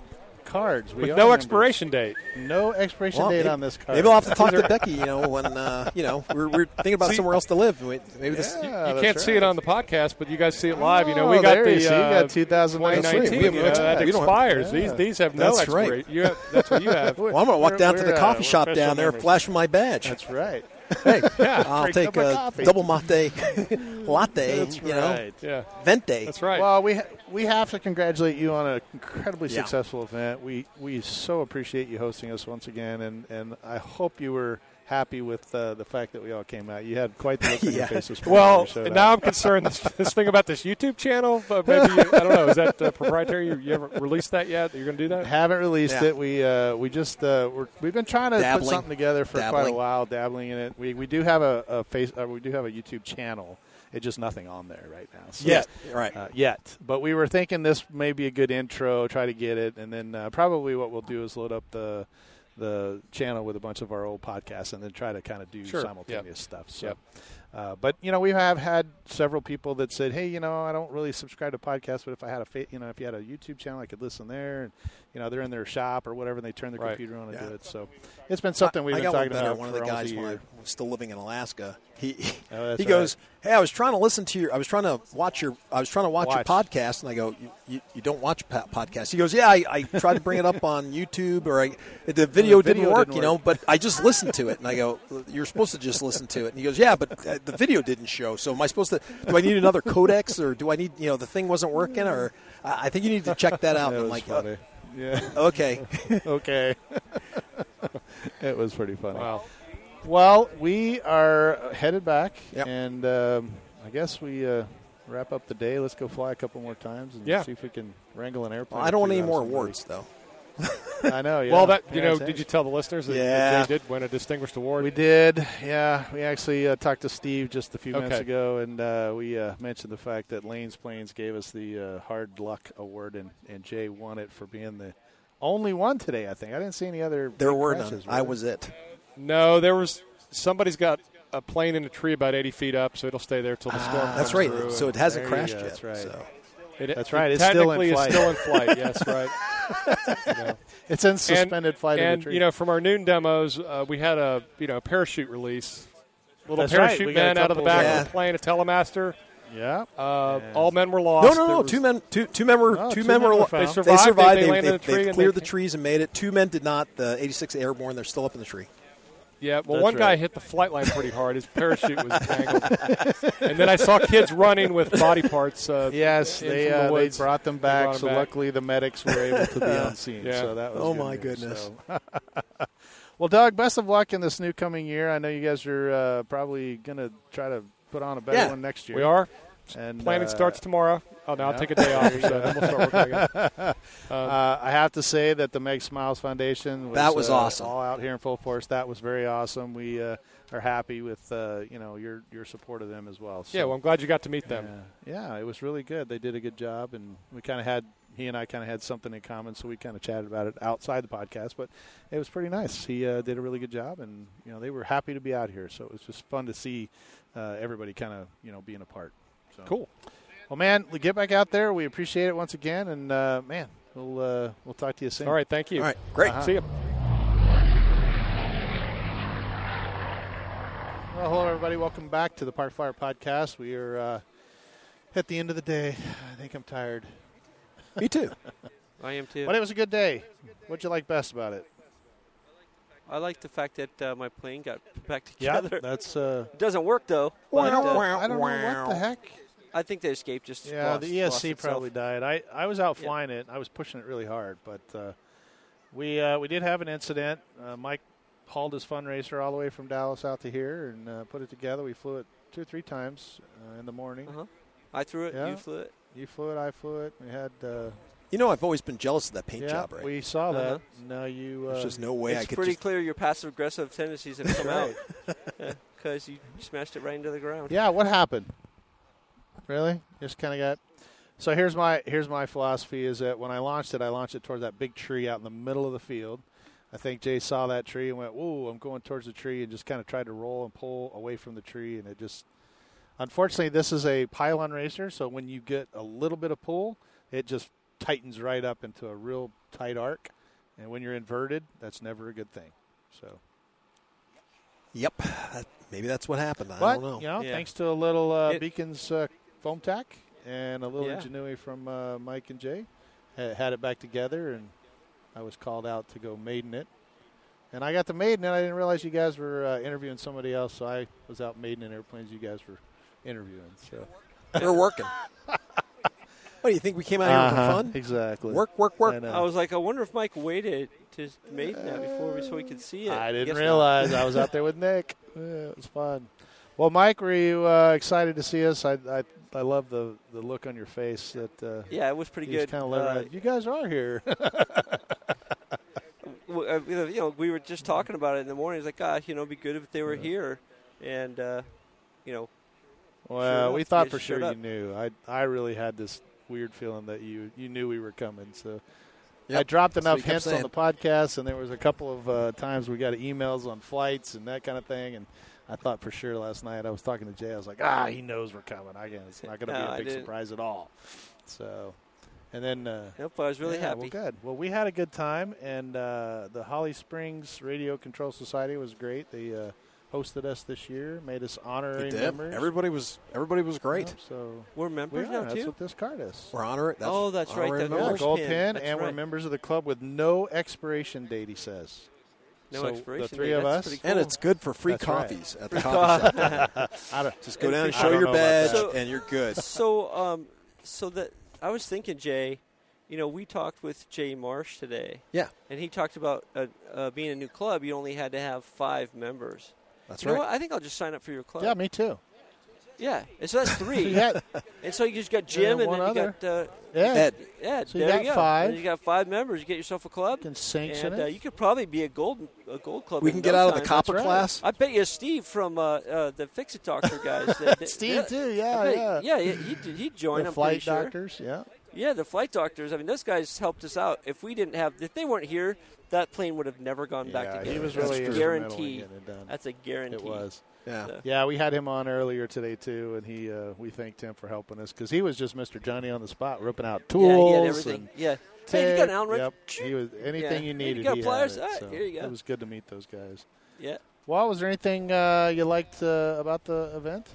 cards. We With no members. expiration date. No expiration Well, date maybe- on this card. Maybe I'll have to talk to Becky. You know, when uh, you know we're, we're thinking about See- somewhere else to live. Wait, Maybe this. Yeah, you can't see it on the podcast, but you guys see it live. you know, Oh, we got the you see. You uh, got 2019. 2019. We have you know, that expi- we don't have- Yeah. These these have no That's right. expiration. You have, that's what you have. Well, I'm going to walk We're- down to the uh, coffee shop down there, members. flash my badge. That's right. Hey, Yeah, I'll take a a coffee. double mate, latte. That's you know, yeah, venti. that's right. Well, we ha- we have to congratulate you on an incredibly Yeah. successful event. We we so appreciate you hosting us once again, and, and I hope you were happy with uh, the fact that we all came out. You had quite the look on Yeah. your face this morning Well, you now up. I'm concerned. This, this thing about this YouTube channel, but maybe you, I don't know. Is that uh, proprietary? You, you haven't released that yet? You're going to do that? haven't released Yeah. it. We uh, we just uh, we're, we've been trying to Dabbling. put something together for quite a while, dabbling in it. We we do have a, a face. Uh, we do have a YouTube channel. It's just nothing on there right now. So Yes, right. uh, yet. But we were thinking this may be a good intro, try to get it, and then uh, probably what we'll do is load up the the channel with a bunch of our old podcasts, and then try to kind of do Sure. simultaneous stuff. So. Yep. Uh, but you know, we have had several people that said, "Hey, you know, I don't really subscribe to podcasts, but if I had a, fa- you know, if you had a YouTube channel, I could listen there." And you know, they're in their shop or whatever, and they turn the Right. computer on and Yeah. do it. So it's been something we've I been got one talking about One of the guys a when I was still living in Alaska. He Oh, that's he right. goes, "Hey, I was trying to listen to your. I was trying to watch your. I was trying to watch, your podcast." And I go, "You, you, you don't watch po- podcasts?" He goes, "Yeah, I, I tried to bring it up on YouTube, or I, the video, video didn't work, didn't you know, but I just listened to it." And I go, "You're supposed to just listen to it." And he goes, "Yeah, but uh, the video didn't show. So am I supposed to? Do I need another codecs, or do I need? You know, the thing wasn't working, or I I think you need to check that out." That and I'm was like, uh, funny. yeah. "Okay." okay. it was pretty funny. Wow. Well, we are headed back, Yep. and um, I guess we uh, wrap up the day. Let's go fly a couple more times and Yeah. see if we can wrangle an airplane. I don't want any more awards, though. I know. Yeah. Well, that you know, did you tell the listeners that, Yeah. that Jay did win a distinguished award? We did, yeah. We actually uh, talked to Steve just a few minutes ago, and uh, we uh, mentioned the fact that Lane's Planes gave us the uh, Hard Luck Award, and, and Jay won it for being the only one today. I think I didn't see any other. There were crashes, none. I was it. No, there was somebody's got a plane in a tree about 80 feet up, so it'll stay there till the storm. Ah, That's comes right. through. So it hasn't There crashed yet. That's right. So. It- That's right, it's still in technically flight. It's still in flight. Yes, right. You know. It's in suspended flight. in and the tree. you know, from our noon demos, uh, we had a you know parachute release. Little That's parachute We got a men out of the back Yeah. of the plane, a telemaster. yeah. Uh, Yeah. All men were lost. no, There no. was- Two men, two, two men were, No, two two men men were. were found. They They survived. They survived. They, They, landed in they, a tree they and cleared they the trees and made it. Two men did not. The 86 airborne. They're still up in the tree. Yeah, well, That's one guy right. hit the flight line pretty hard. His parachute was tangled. and then I saw kids running with body parts. Uh, Yes, they the uh, they brought them They back. brought 'em so back. luckily, the medics were able to be on scene. Yeah. So that was Oh, good my news. goodness. So- well, Doug, best of luck in this new coming year. I know you guys are uh, probably going to try to put on a better Yeah. one next year. We are. And Planning uh, starts tomorrow. Oh, no, yeah. I'll take a day off. So then we'll start working again. Um, Uh, I have to say that the Meg's Smiles Foundation was, That was uh, awesome. All out here in full force. That was very awesome. We uh, are happy with uh, you know your your support of them as well. So, yeah, well, I'm glad you got to meet them. Yeah, yeah, it was really good. They did a good job, and we kind of had he and I kind of had something in common, so we kind of chatted about it outside the podcast. But it was pretty nice. He uh, did a really good job, and you know they were happy to be out here. So it was just fun to see uh, everybody kind of you know being a part. So. Cool. Well, man, we get back out there. We appreciate it once again, and uh, man, we'll uh, we'll talk to you soon. All right, thank you. All right, great. Uh-huh. See you. Well, hello everybody. Welcome back to the Park Flyer Podcast. We are uh, at the end of the day. I think I'm tired, Me too. I am too. but it was a good day. What'd you like best about it? I like the fact that uh, my plane got put back Yeah, together. that's. Uh, It doesn't work though. But, uh, I don't know what the heck. I think they escaped. Just Yeah, lost, the ESC probably died. I, I was out Yeah. flying it. I was pushing it really hard, but uh, we uh, we did have an incident. Uh, Mike hauled his fundraiser all the way from Dallas out to here and uh, put it together. We flew it two or three times uh, in the morning. Uh-huh. I threw it. Yeah. You flew it. You flew it, I flew it. We had uh, You know, I've always been jealous of that paint yeah, job, right? we saw that. Uh-huh. No, you. Uh, There's just no way I it's pretty just. clear your passive aggressive tendencies have come out because you smashed it right into the ground. Yeah, what happened? Really? Just kind of got. So here's my here's my philosophy: is that when I launched it, I launched it towards that big tree out in the middle of the field. I think Jay saw that tree and went, "Whoa, I'm going towards the tree," and just kind of tried to roll and pull away from the tree, and it just. Unfortunately, this is a pylon racer, so when you get a little bit of pull, it just tightens right up into a real tight arc, and when you're inverted, that's never a good thing. So, Yep, maybe that's what happened. I but don't know. you know, Yeah. thanks to a little uh, It- Beacons uh, foam tack and a little Yeah. ingenuity from uh, Mike and Jay, ha- had it back together, and I was called out to go maiden it. And I got the maiden, and I didn't realize you guys were uh, interviewing somebody else, so I was out maiden airplanes you guys were interviewing. So We're working. what do you think? We came out here Uh-huh, for fun? exactly. Work, work, work. I. I was like, I wonder if Mike waited to make that before we, so we could see it. I didn't Guess realize I was out there with Nick. Yeah, it was fun. Well, Mike, were you uh, excited to see us? I, I I love the, the look on your face that uh, Yeah, it was pretty good. Kind of Uh. You guys are here. uh, you know, we were just talking about it in the morning. It's like, God, you know, it'd be good if they were here, and uh, you know, well, enough, we thought for sure showed you up. knew. I I really had this weird feeling that you you knew we were coming. So. Yep, I dropped that's enough he kept hints on the podcast, and there was a couple of uh, times we got emails on flights and that kind of thing. And I thought for sure last night I was talking to Jay. I was like, ah, he knows we're coming. I guess it's not going to No, be a big surprise at all. So, and then uh, nope, I was really yeah, happy. Well, good. Well, we had a good time, and uh, the Holly Springs Radio Control Society was great. They uh, hosted us this year, made us They honorary did. members. Everybody was everybody was great. Yep, so We're we members are. now That's too. what this card is. We're honoring. That's Oh, that's right, honorary the Yeah, gold pin. pin, That's and we're members of the club with no expiration date. He says. No so expiration The three date. of That's us. cool. And it's good for free That's right. coffees at the coffee shop. I don't, Just go And down and show your I don't know badge, about that. and you're good. so, um, so that I was thinking, Jay. You know, we talked with Jay Marsh today, Yeah, and he talked about uh, uh, being a new club. You only had to have five members. that's you know right. what? I think I'll just sign up for your club. yeah, me too. Yeah, and so that's three. Yeah, And so you just got Jim, Yeah, and one then you other. got uh, yeah. Ed, Ed. So you there got you go. five. And you got five members. You get yourself a club, can sanction and uh, you could probably be a gold a gold club. we can get no out of the copper right. class. I bet you Steve from uh, uh, the Fix It Doctor guys. that- that- Steve yeah, too. Yeah, bet- yeah. yeah. he- He'd, he'd join. The I'm flight pretty sure. doctors. Yeah. Yeah, the flight doctors. I mean, those guys helped us out. If we didn't have, if they weren't here, that plane would have never gone back yeah, together. he was really a instrumental in guarantee. getting it done. That's a guarantee. It was. Yeah. So- Yeah, we had him on earlier today too, and he uh, we thanked him for helping us because he was just Mr. Johnny on the spot, ripping out tools. Yeah, he had everything. and Yeah. Hey, you got an Allen? Yep. He was anything Yeah. you Hey, you needed. got he pliers? Had it, right, so here you go. It was good to meet those guys. Yeah. Well, was there anything uh, you liked uh, about the event?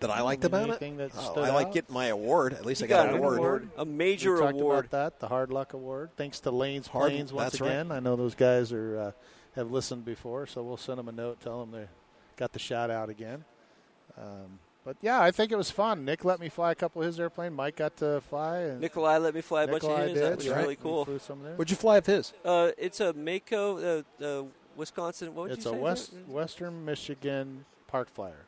That I liked about it. Anything that Oh, I like out? getting my award. At least You I got, an an award. A major we talked award. about that, the Hard Luck Award. Thanks to Lane's Hard- Planes once that's right. again. I know those guys are uh, have listened before, so we'll send them a note, tell them they got the shout out again. Um, but yeah, I think it was fun. Nick let me fly a couple of his airplane. Mike got to fly, and Nikolai let me fly a bunch Nikolai of his. did. That was yeah. really cool. flew some there. Would you fly of his? Uh, it's a Mako, uh, uh, Wisconsin. What would It's you a? West Western Michigan Park Flyer.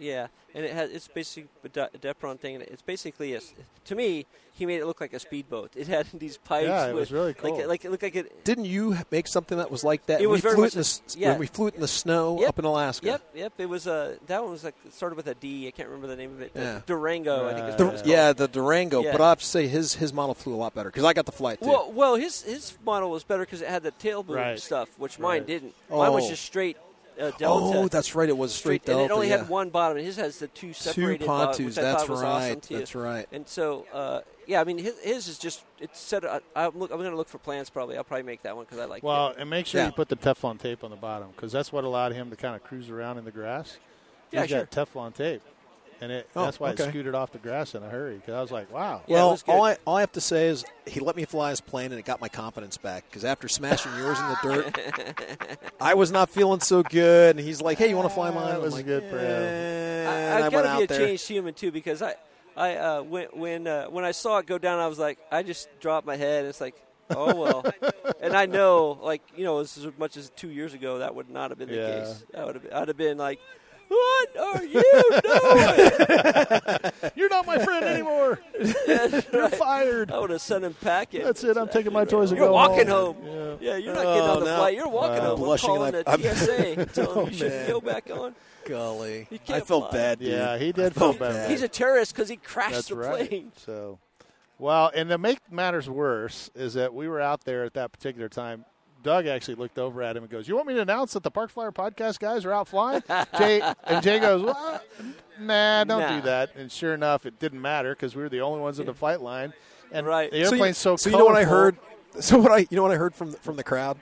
Yeah, and it has it's basically a de- Depron thing. And it's basically a, to me, he made it look like a speedboat. It had these pipes. Yeah, it with, was really cool. Like, like it looked like it. Didn't you make something that was like that? It was we very flew much it in the, s- yeah. when we flew it in the snow Yep. up in Alaska. Yep, yep. It was a that one was like started with a D. I can't remember the name of it. Yeah. Durango, I think. Is Right. The, it's yeah, the Durango. Yeah. But I have to say his his model flew a lot better because I got the flight too. Well, well, his his model was better because it had the tail boom Right. stuff, which mine didn't. Mine was Oh. just straight uh, delta. oh, that's right. It was straight, delta. and it only yeah. had one bottom. And his has the two two separated bottoms, pontoons. which I That's thought was right. awesome too. That's right. And so, uh, yeah, I mean, his, his is just it's set. I, I'm, I'm going to look for plans. Probably, I'll probably make that one because I like. It. Well, it. and make sure Yeah. you put the Teflon tape on the bottom because that's what allowed him to kind of cruise around in the grass. Yeah, He's got Teflon tape, and it, Oh, that's why okay. it scooted off the grass in a hurry. Because I was like, wow. Yeah, well, all I all I have to say is he let me fly his plane, and it got my confidence back. Because after smashing yours in the dirt, I was not feeling so good. And he's like, "Hey, you want to fly mine?" That I'm was like, good for him. I, I've got to be a there. changed human too because I, I uh, when when uh, when I saw it go down, I was like, I just dropped my head. It's like, oh well, and I know, like you know, as much as two years ago, that would not have been the Yeah. case. That would have I'd have been like, What are you doing? You're not my friend anymore. You're fired. I would have sent him packing. That's it. I'm taking my toys and You're go walking home. home. Yeah. Yeah, you're not oh, getting on the no. flight. You're walking Wow. home. I'm Blushing calling and the I'm- TSA. Telling him Oh, you should man. go back on. Golly, I felt fly. bad. Dude. Yeah, he did felt feel bad. He's a terrorist because he crashed That's the right. plane. So, well, and to make matters worse is that we were out there at that particular time. Doug actually looked over at him and goes, "You want me to announce that the Park Flyer podcast guys are out flying?" Jay and Jay goes, well, "Nah, don't Nah. do that." And sure enough, it didn't matter because we were the only ones in the flight line, and Right. the So you- airplane's so, so you know what I heard? So what I you know what I heard from from the crowd,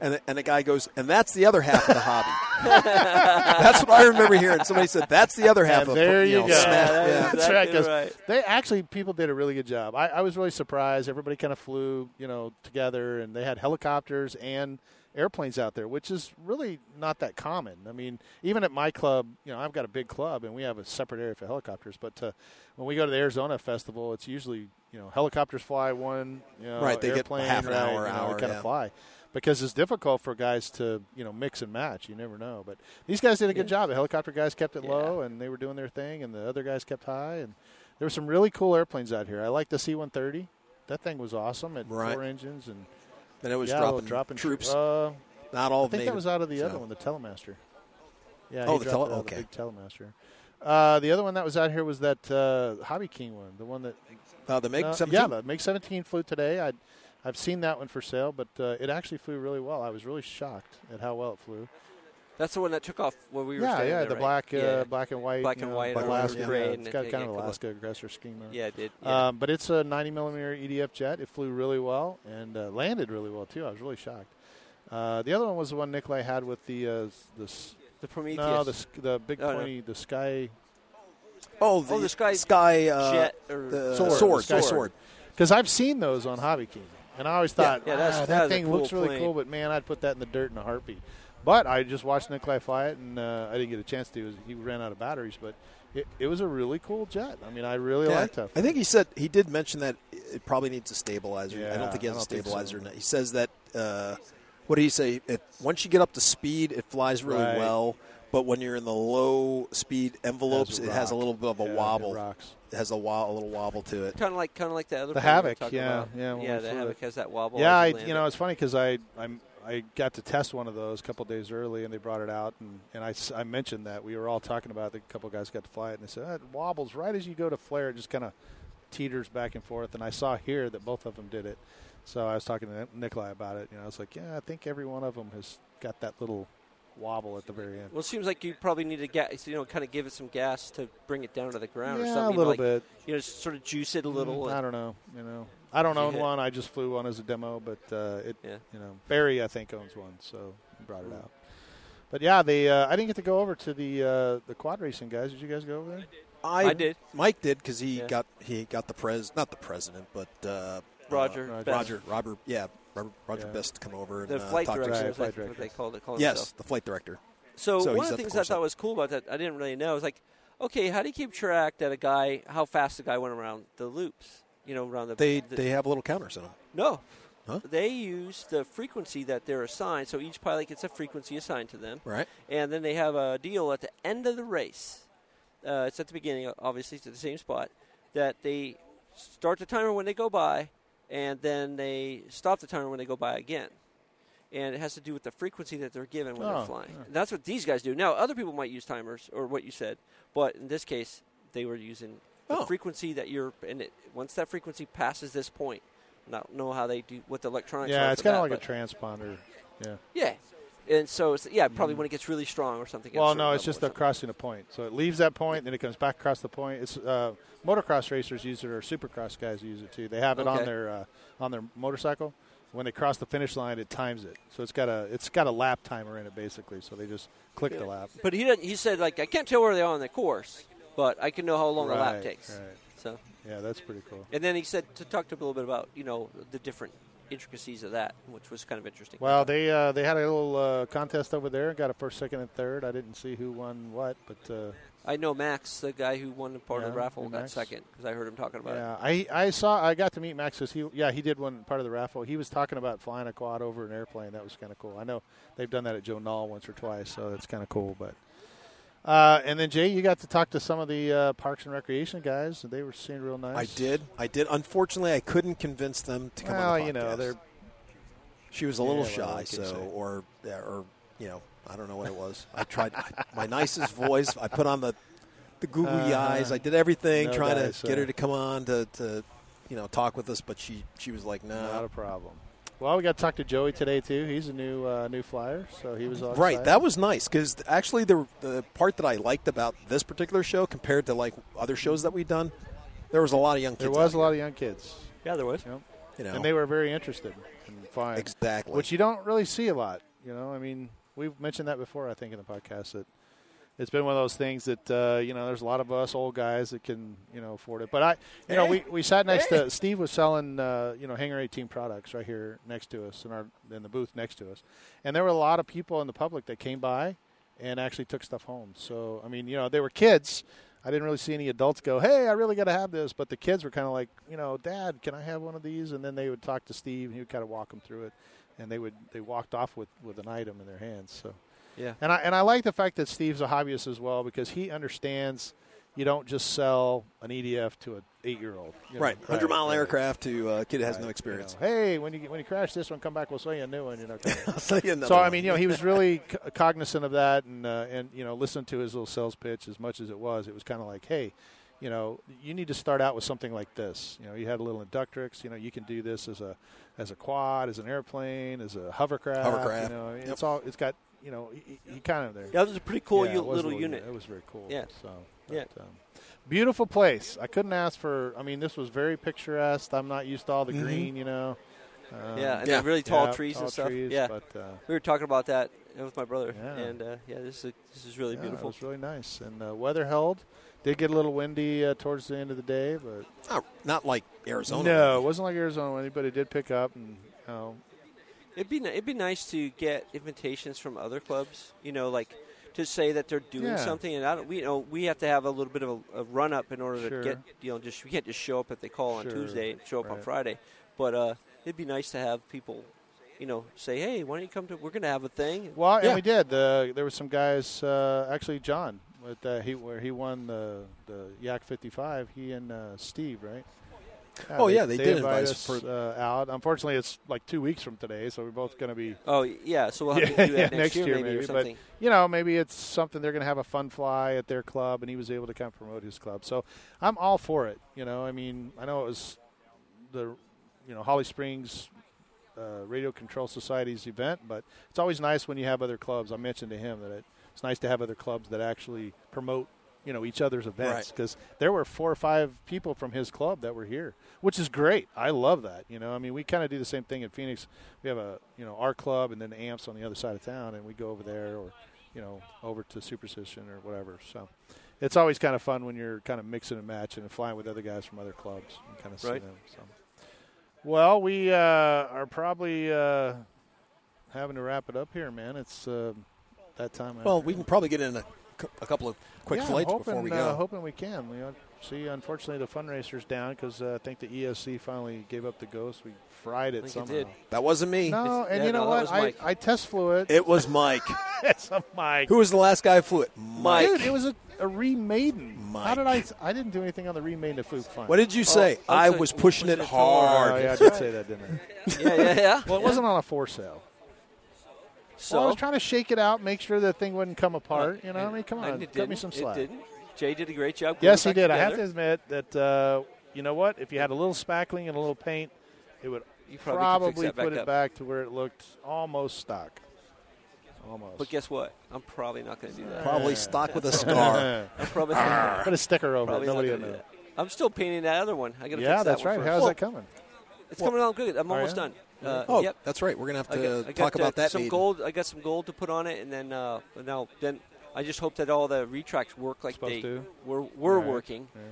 and the, and the guy goes, and that's the other half of the hobby. that's what I remember hearing. Somebody said that's the other half And of there you you know, go. smash- Yeah, yeah. that That's right. Right. They actually people did a really good job. I, I was really surprised. Everybody kind of flew, you know, together, and they had helicopters and airplanes out there, which is really not that common. I mean, even at my club, you know, I've got a big club, and we have a separate area for helicopters. But uh, when we go to the Arizona Festival, it's usually you know helicopters fly one, you know, Right, they get airplane, half an right, hour, you know, hour, kind yeah. of fly. Because it's difficult for guys to you know mix and match. You never know, but these guys did a good job. The helicopter guys kept it Yeah. low, and they were doing their thing, and the other guys kept high. And there were some really cool airplanes out here. I like the C-130. That thing was awesome. It Right. four engines and And it was yeah, dropping, dropping troops. Uh, not all I think Navy. that was out of the so. other one, the Telemaster. Yeah, Oh, the tele- out okay. the big Telemaster. Uh, the other one that was out here was that uh, Hobby King one, the one that Uh, the MiG uh, 17. yeah, the MiG 17 flew today. I I've seen that one for sale, but uh, it actually flew really well. I was really shocked at how well it flew. That's the one that took off when we were Yeah, standing yeah, there, the right? black, uh, yeah. black and white, Black you and know, white and Alaska. gray, yeah, and it's got it- kind it of come. Alaska aggressor schema. Yeah, it did. Yeah. Um, but it's a 90 millimeter EDF jet. It flew really well and uh, landed really well too. I was really shocked. Uh, the other one was the one Nikolai had with the uh, the the Prometheus. no the the big Oh, no. pointy the sky Oh, the, Oh, the Sky Sky uh, jet or the Sword. sword, Sky Sky sword. sword. because I've seen those on Hobby King and I always thought Yeah, that's- "Ah, that that thing cool looks really plane." cool, but man, I'd put that in the dirt in a heartbeat. But I just watched Nikolai fly it, and uh, I didn't get a chance to. He ran out of batteries, but it, it was a really cool jet. I mean, I really Yeah. liked that. I think he said he did mention that it probably needs a stabilizer. I don't think he has a think so. stabilizer. He says that. Uh, what did he say? If once you get up to speed, it flies really Right. well. But when you're in the low speed envelopes, a it has a little bit of a Yeah, it wobble. Has a, wa- a little wobble to it. kind of like kind of like the other The plane we were Havoc, yeah, about. yeah, yeah. The Havoc it. has that wobble. Yeah, I, you know, it's funny because I I'm, I got to test one of those a couple days early, and they brought it out, and, and I, I mentioned that we were all talking about it. A couple guys got to fly it, and they said "Ah, it wobbles right as you go to flare. It just kind of teeters back and forth. And I saw here that both of them did it, so I was talking to Nikolai about it. You know, I was like, yeah, I think every one of them has got that little wobble at the very end. Well, it seems like you probably need to gas, you know, kind of give it some gas to bring it down to the ground or yeah, something. a little like, bit. You know, just sort of juice it a little. Mm, I don't know. You know, I don't own Yeah. one. I just flew one as a demo, but uh, it, Yeah. you know, Barry I think owns one, so he brought it out. But yeah, the uh, I didn't get to go over to the uh, the quad racing guys. Did you guys go over there? I did. Mike did because he Yeah. got he got the pres not the president, but uh, Roger uh, Roger Robert yeah Robert, Roger Yeah. Best to come over and The uh, flight talk to director, us. Right, flight like what director. they call it. Call Yes, themselves. the flight director. So, So one of at the the things I thought was cool about that, I didn't really know, is like, okay, how do you keep track that a guy, how fast the guy went around the loops? You know, around the. They the, they have little counters in them. no. Huh? They use the frequency that they're assigned. So each pilot gets a frequency assigned to them. Right. And then they have a deal at the end of the race. Uh, it's at the beginning, obviously, it's at the same spot. That they start the timer when they go by, and then they stop the timer when they go by again. And it has to do with the frequency that they're given when Oh, they're flying. yeah. That's what these guys do. Now, other people might use timers, or what you said, but in this case, they were using the Oh. frequency that you're. And it, once that frequency passes this point, I don't know how they do what the electronics. yeah, it's kind of like a transponder. Yeah. yeah. And so, it's, yeah, probably when it gets really strong or something. Well, no, it's just they're crossing a point. So it leaves that point, then it comes back across the point. It's uh, motocross racers use it, or supercross guys use it too. They have it on their uh, on their motorcycle. When they cross the finish line, it times it. So it's got a it's got a lap timer in it basically. So they just click the lap. But he didn't. He said like I can't tell where they are on the course, but I can know how long a lap takes. right. So, Yeah, that's pretty cool. and then he said to talk to a little bit about you know the different intricacies of that, which was kind of interesting. Well, they uh, they had a little uh, contest over there. Got a first, second, and third. I didn't see who won what, but uh, I know Max, the guy who won part of the raffle, got Max. second because I heard him talking about it. yeah, I I saw I got to meet Max because he yeah he did one part of the raffle. He was talking about flying a quad over an airplane. That was kind of cool. I know they've done that at Joe Nall once or twice, so that's kind of cool. But Uh, and then Jay, you got to talk to some of the uh, Parks and Recreation guys, and they were seeing real nice. I did. I did. Unfortunately, I couldn't convince them to come Well, on the podcast. you know, they're She was a little Yeah, shy, what can you so say? or or you know, I don't know what it was. I tried I, my nicest voice. I put on the the googly Uh-huh. eyes. I did everything No trying dice, to get uh, her to come on to, to you know talk with us, but she she was like, no. not a problem. Well, we got to talk to Joey today too. He's a new uh, new flyer, so he was all Right, excited. that was nice because actually the the part that I liked about this particular show compared to like other shows that we've done, there was a lot of young kids. there was out a lot of young kids, Yeah, there was. Yep. you know, and they were very interested in flying. exactly. which you don't really see a lot. You know, I mean, we've mentioned that before. I think in the podcast that it's been one of those things that uh, you know, there's a lot of us old guys that can you know afford it. But I, you know, we, we sat next to Steve was selling uh, you know Hangar 18 products right here next to us in our in the booth next to us, and there were a lot of people in the public that came by and actually took stuff home. So I mean, you know, they were kids. I didn't really see any adults go, "Hey, I really got to have this," but the kids were kind of like, you know, "Dad, can I have one of these?" And then they would talk to Steve, and he would kind of walk them through it, and they would they walked off with with an item in their hands. So, Yeah. and I and I like the fact that Steve's a hobbyist as well because he understands you don't just sell an EDF to an eight year old. right, hundred mile aircraft to a kid that has no experience. hey, when you when you crash this one, come back. We'll sell you a new one. You know. I'll tell you another so I mean, you know, he was really c- cognizant of that, and uh, and you know, listened to his little sales pitch as much as it was. It was kind of like, hey, you know, you need to start out with something like this. You know, you had a little inductrix. You know, you can do this as a as a quad, as an airplane, as a hovercraft. Hovercraft. You know, Yep. it's all. It's got. You know, he, he kind of there. That was a pretty cool Yeah, u- it was a little unit. It was very cool. Yeah. So. Yeah. Um, beautiful place. I couldn't ask for. I mean, this was very picturesque. I'm not used to all the Mhm. green. You know. Um, Yeah, and Yeah. really tall yeah, trees tall and stuff. trees, yeah, But uh, we were talking about that with my brother, Yeah. and uh, yeah, this is this is really yeah, beautiful. It was really nice, and uh, weather held. Did get a little windy uh, towards the end of the day, but not, not like Arizona. no, it wasn't like Arizona windy, but it did pick up, and you know, It'd be it'd be nice to get invitations from other clubs. You know, like to say that they're doing Yeah. something, and I don't. We you know we have to have a little bit of a, a run up in order Sure. to get you know just we can't just show up if they call on Tuesday and show up on Friday. But uh, it'd be nice to have people, you know, say, hey, why don't you come to? We're going to have a thing. well, Yeah. and we did. The, there were some guys, uh, actually, John, with uh, he where he won the the Yak 55. He and uh, Steve, right? Oh, yeah, they did invite invite us us uh, out. Unfortunately, it's like two weeks from today, so we're both going to be Oh yeah, so we'll have Yeah, to do that yeah, next, next year, year maybe, or maybe, but- you know, maybe it's something they're going to have a fun fly at their club, and he was able to kind of promote his club. So I'm all for it. You know, I mean, I know it was the, you know, Holly Springs uh, Radio Control Society's event, but it's always nice when you have other clubs. I mentioned to him that it, it's nice to have other clubs that actually promote, you know, each other's events Right. because there were four or five people from his club that were here, which is great. I love that. You know, I mean, we kind of do the same thing in Phoenix. We have a, you know, our club and then the amps on the other side of town, and we go over there or, you know, over to Superstition or whatever. So it's always kind of fun when you're kind of mixing and matching and flying with other guys from other clubs and kind of see Right. them. So. Well, we uh, are probably uh, having to wrap it up here, man. It's uh, that time. Well, we can probably get in a, a couple of quick yeah, flights hoping, before we Uh, go. hoping we can. We uh, see, unfortunately, the fundraiser's down because uh, I think the ESC finally gave up the ghost. We fried it I think it did. that wasn't me. No, and Yeah, you know no, what? I, I test flew it. It was Mike. it's a Mike. Who was the last guy who flew it? Mike. Dude, it was a, a remaiden. How did I? I didn't do anything on the remaiden of Fluke Fun. What did you say? Oh, I so- was pushing was it it hard. Oh, yeah, I did say that, didn't I? yeah, yeah, yeah. Well, it wasn't on a for sale. So well, I was trying to shake it out, make sure the thing wouldn't come apart. You know, I mean, come on, it cut me didn't. some It slack. didn't. Jay did a great job. Yes, he putting it did. I have to admit that uh, you know what? If you had a little spackling and a little paint, it would You probably, probably, could back put it up. back to where it looked almost stock. Almost. But guess what? I'm probably not going to do that. Probably stuck with a scar. I'm probably, Put a sticker over probably it. Nobody gonna will know. I'm still painting that other one. I got to Yeah, fix that that's one right. first. How's Well, that coming? It's coming along good. I'm almost yeah? done. Uh, Oh, yep. that's right. We're gonna have I to got, I talk got, about uh, that. Some meeting. gold. I got some gold to put on it, and then uh, now then I just hope that all the retracts work like Supposed they to? were were Right, working. right.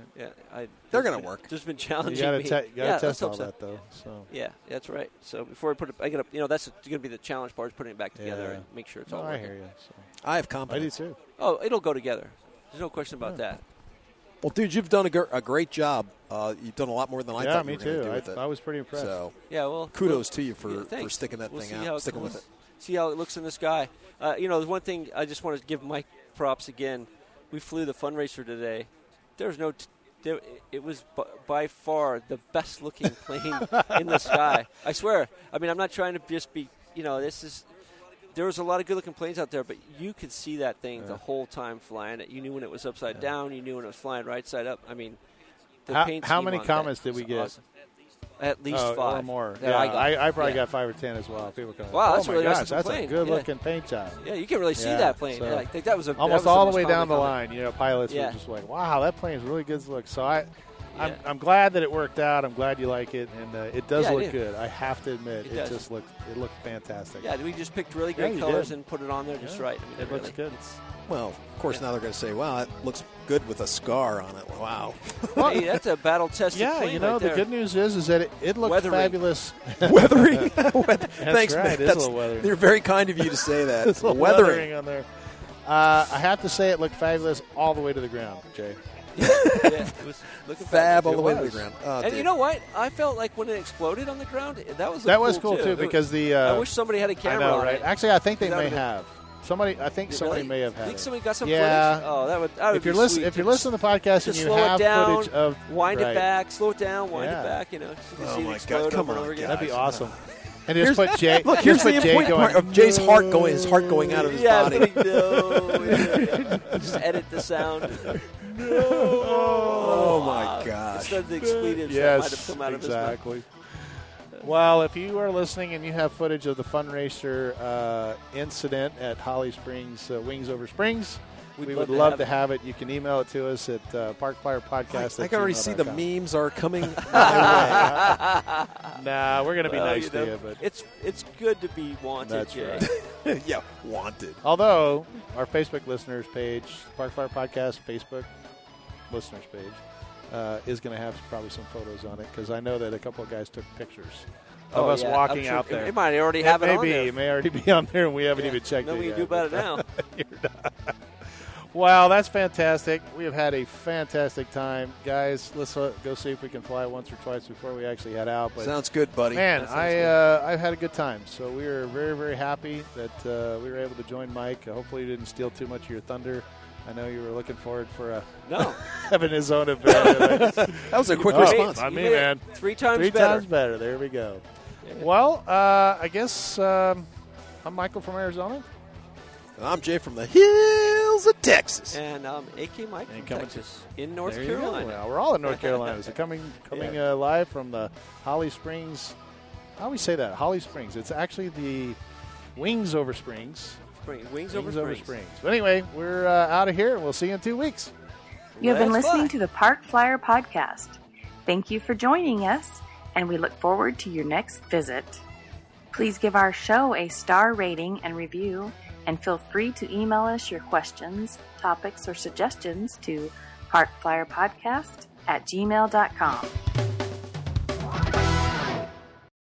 Yeah, I, They're gonna been- work. There's been You challenging. gotta, me. te- you gotta yeah, test all so. that though. So Yeah, that's right. So before I put it, I got to, you know, that's going to be the challenge part is putting it back together Yeah. and make sure it's No, all I working. hear you. So. I have I do confidence. too. Oh, it'll go together. There's no question about that. Well, dude, you've done a, gr- a great job. Uh, you've done a lot more than I yeah, thought me you were going to too. do with I, it. I was pretty impressed. so Yeah, well, kudos to you for, yeah, for sticking that We'll thing out, how it sticking with it. See how it looks in the sky. Uh, you know, there's one thing I just want to give Mike props again. we flew the fundraiser today. There was no. T- there, it was b- by far the best looking plane in the sky. I swear. I mean, I'm not trying to just be. You know, this is. There was a lot of good looking planes out there, but you could see that thing the whole time flying. it. You knew when it was upside down. You knew when it was flying right side up. I mean, the How- paint how many comments did we get? awesome. At least Oh, five or more. that yeah, I got. I, probably Yeah. got five or ten as well. People going, Wow, oh that's my really nice gosh, looking that's plane. a good Yeah. looking paint job. Yeah, you can really see Yeah, that plane. so- Yeah, I think that was a that Almost was all the the way down the common line, you know, pilots Yeah. were just like, "Wow, that plane's really good to look." So I, I'm, Yeah. I'm glad that it worked out. I'm glad you like it, and uh, it does Yeah, I look do. good. I have to admit, It it, does. just looked it looked fantastic. Yeah, we just picked really Yeah, great you colors did. and put it on there just Yeah. right. I mean, It looks really- good. it's- Well, of course, now they're going to say, "Wow, it looks good with a scar on it." Wow. hey, that's a battle tested Yeah, you know right the good news is is that it, it looked Weathering. fabulous. weathering. Thanks, right, man. it is a That's, little weathering. They're very kind of you to say that. It's a weathering. weathering on there. Uh, I have to say, it looked fabulous all the way to the ground, Jay. yeah, it was looking Fab all the way to the ground. Oh, And dude. you know what? I felt like when it exploded on the ground, that was That was cool, cool too, because the uh, I wish somebody had a camera know, on right? it. Actually, I think they may would've- Somebody, I think somebody Really? may have had Think it. somebody got some Yeah. footage? Oh, that would. That would if you're listening, if you're listening to the podcast and you have it down, footage of wind right, it back, slow it down, wind Yeah. it back. You know, just you can Oh see my it God, come on, over again. that'd be awesome. And just put Jay. Look, just here's put the Jay point going. of Jay's heart going, his heart going out of his yeah, body. big no. Yeah. Just edit the sound. Oh my Wow. gosh. Instead of the expletives that Yes, might have come out of his mouth. exactly. Well, if you are listening and you have footage of the fundraiser uh, incident at Holly Springs, uh, Wings Over Springs, We'd we love would to love have to have it. You can email it to us at uh, parkflyerpodcast. I, I can already see the memes are coming my Nah, we're going to be Well, nice you to you, but it's it's good to be wanted, That's Jay. right. yeah, wanted. Although our Facebook listeners page, Park Flyer Podcast Facebook listeners page, uh, is going to have probably some photos on it because I know that a couple of guys took pictures of Oh, us yeah, walking sure- out there. It, might already have it, may on it may already be on there, and we haven't Yeah. even checked Nothing it we can yet. do about it now. Wow, that's fantastic. We have had a fantastic time, guys. Let's uh, go see if we can fly once or twice before we actually head out. But Sounds good, buddy. Man, I uh, I've had a good time. So we are very very happy that uh, we were able to join Mike. Hopefully, you didn't steal too much of your thunder. I know you were looking forward for a No, having his own event. that was a quick Oh, response. I You mean, man, three times three better. times better. There we go. Well, uh, I guess um, I'm Michael from Arizona. I'm Jay from the hills of Texas. And I'm um, AK Mike And from coming Texas in North There you go. Carolina. Well, we're all in North Carolina. So coming coming uh, live from the Holly Springs. How do we say that? Holly Springs. It's actually the Wings over Springs. Spring, wings, over, Wings over springs. Springs. But anyway, we're uh, out of here, and we'll see you in two weeks. You have been Let's listening fly. to the Park Flyer Podcast. Thank you for joining us, and we look forward to your next visit. Please give our show a star rating and review, and feel free to email us your questions, topics, or suggestions to parkflyerpodcast at gmail.com.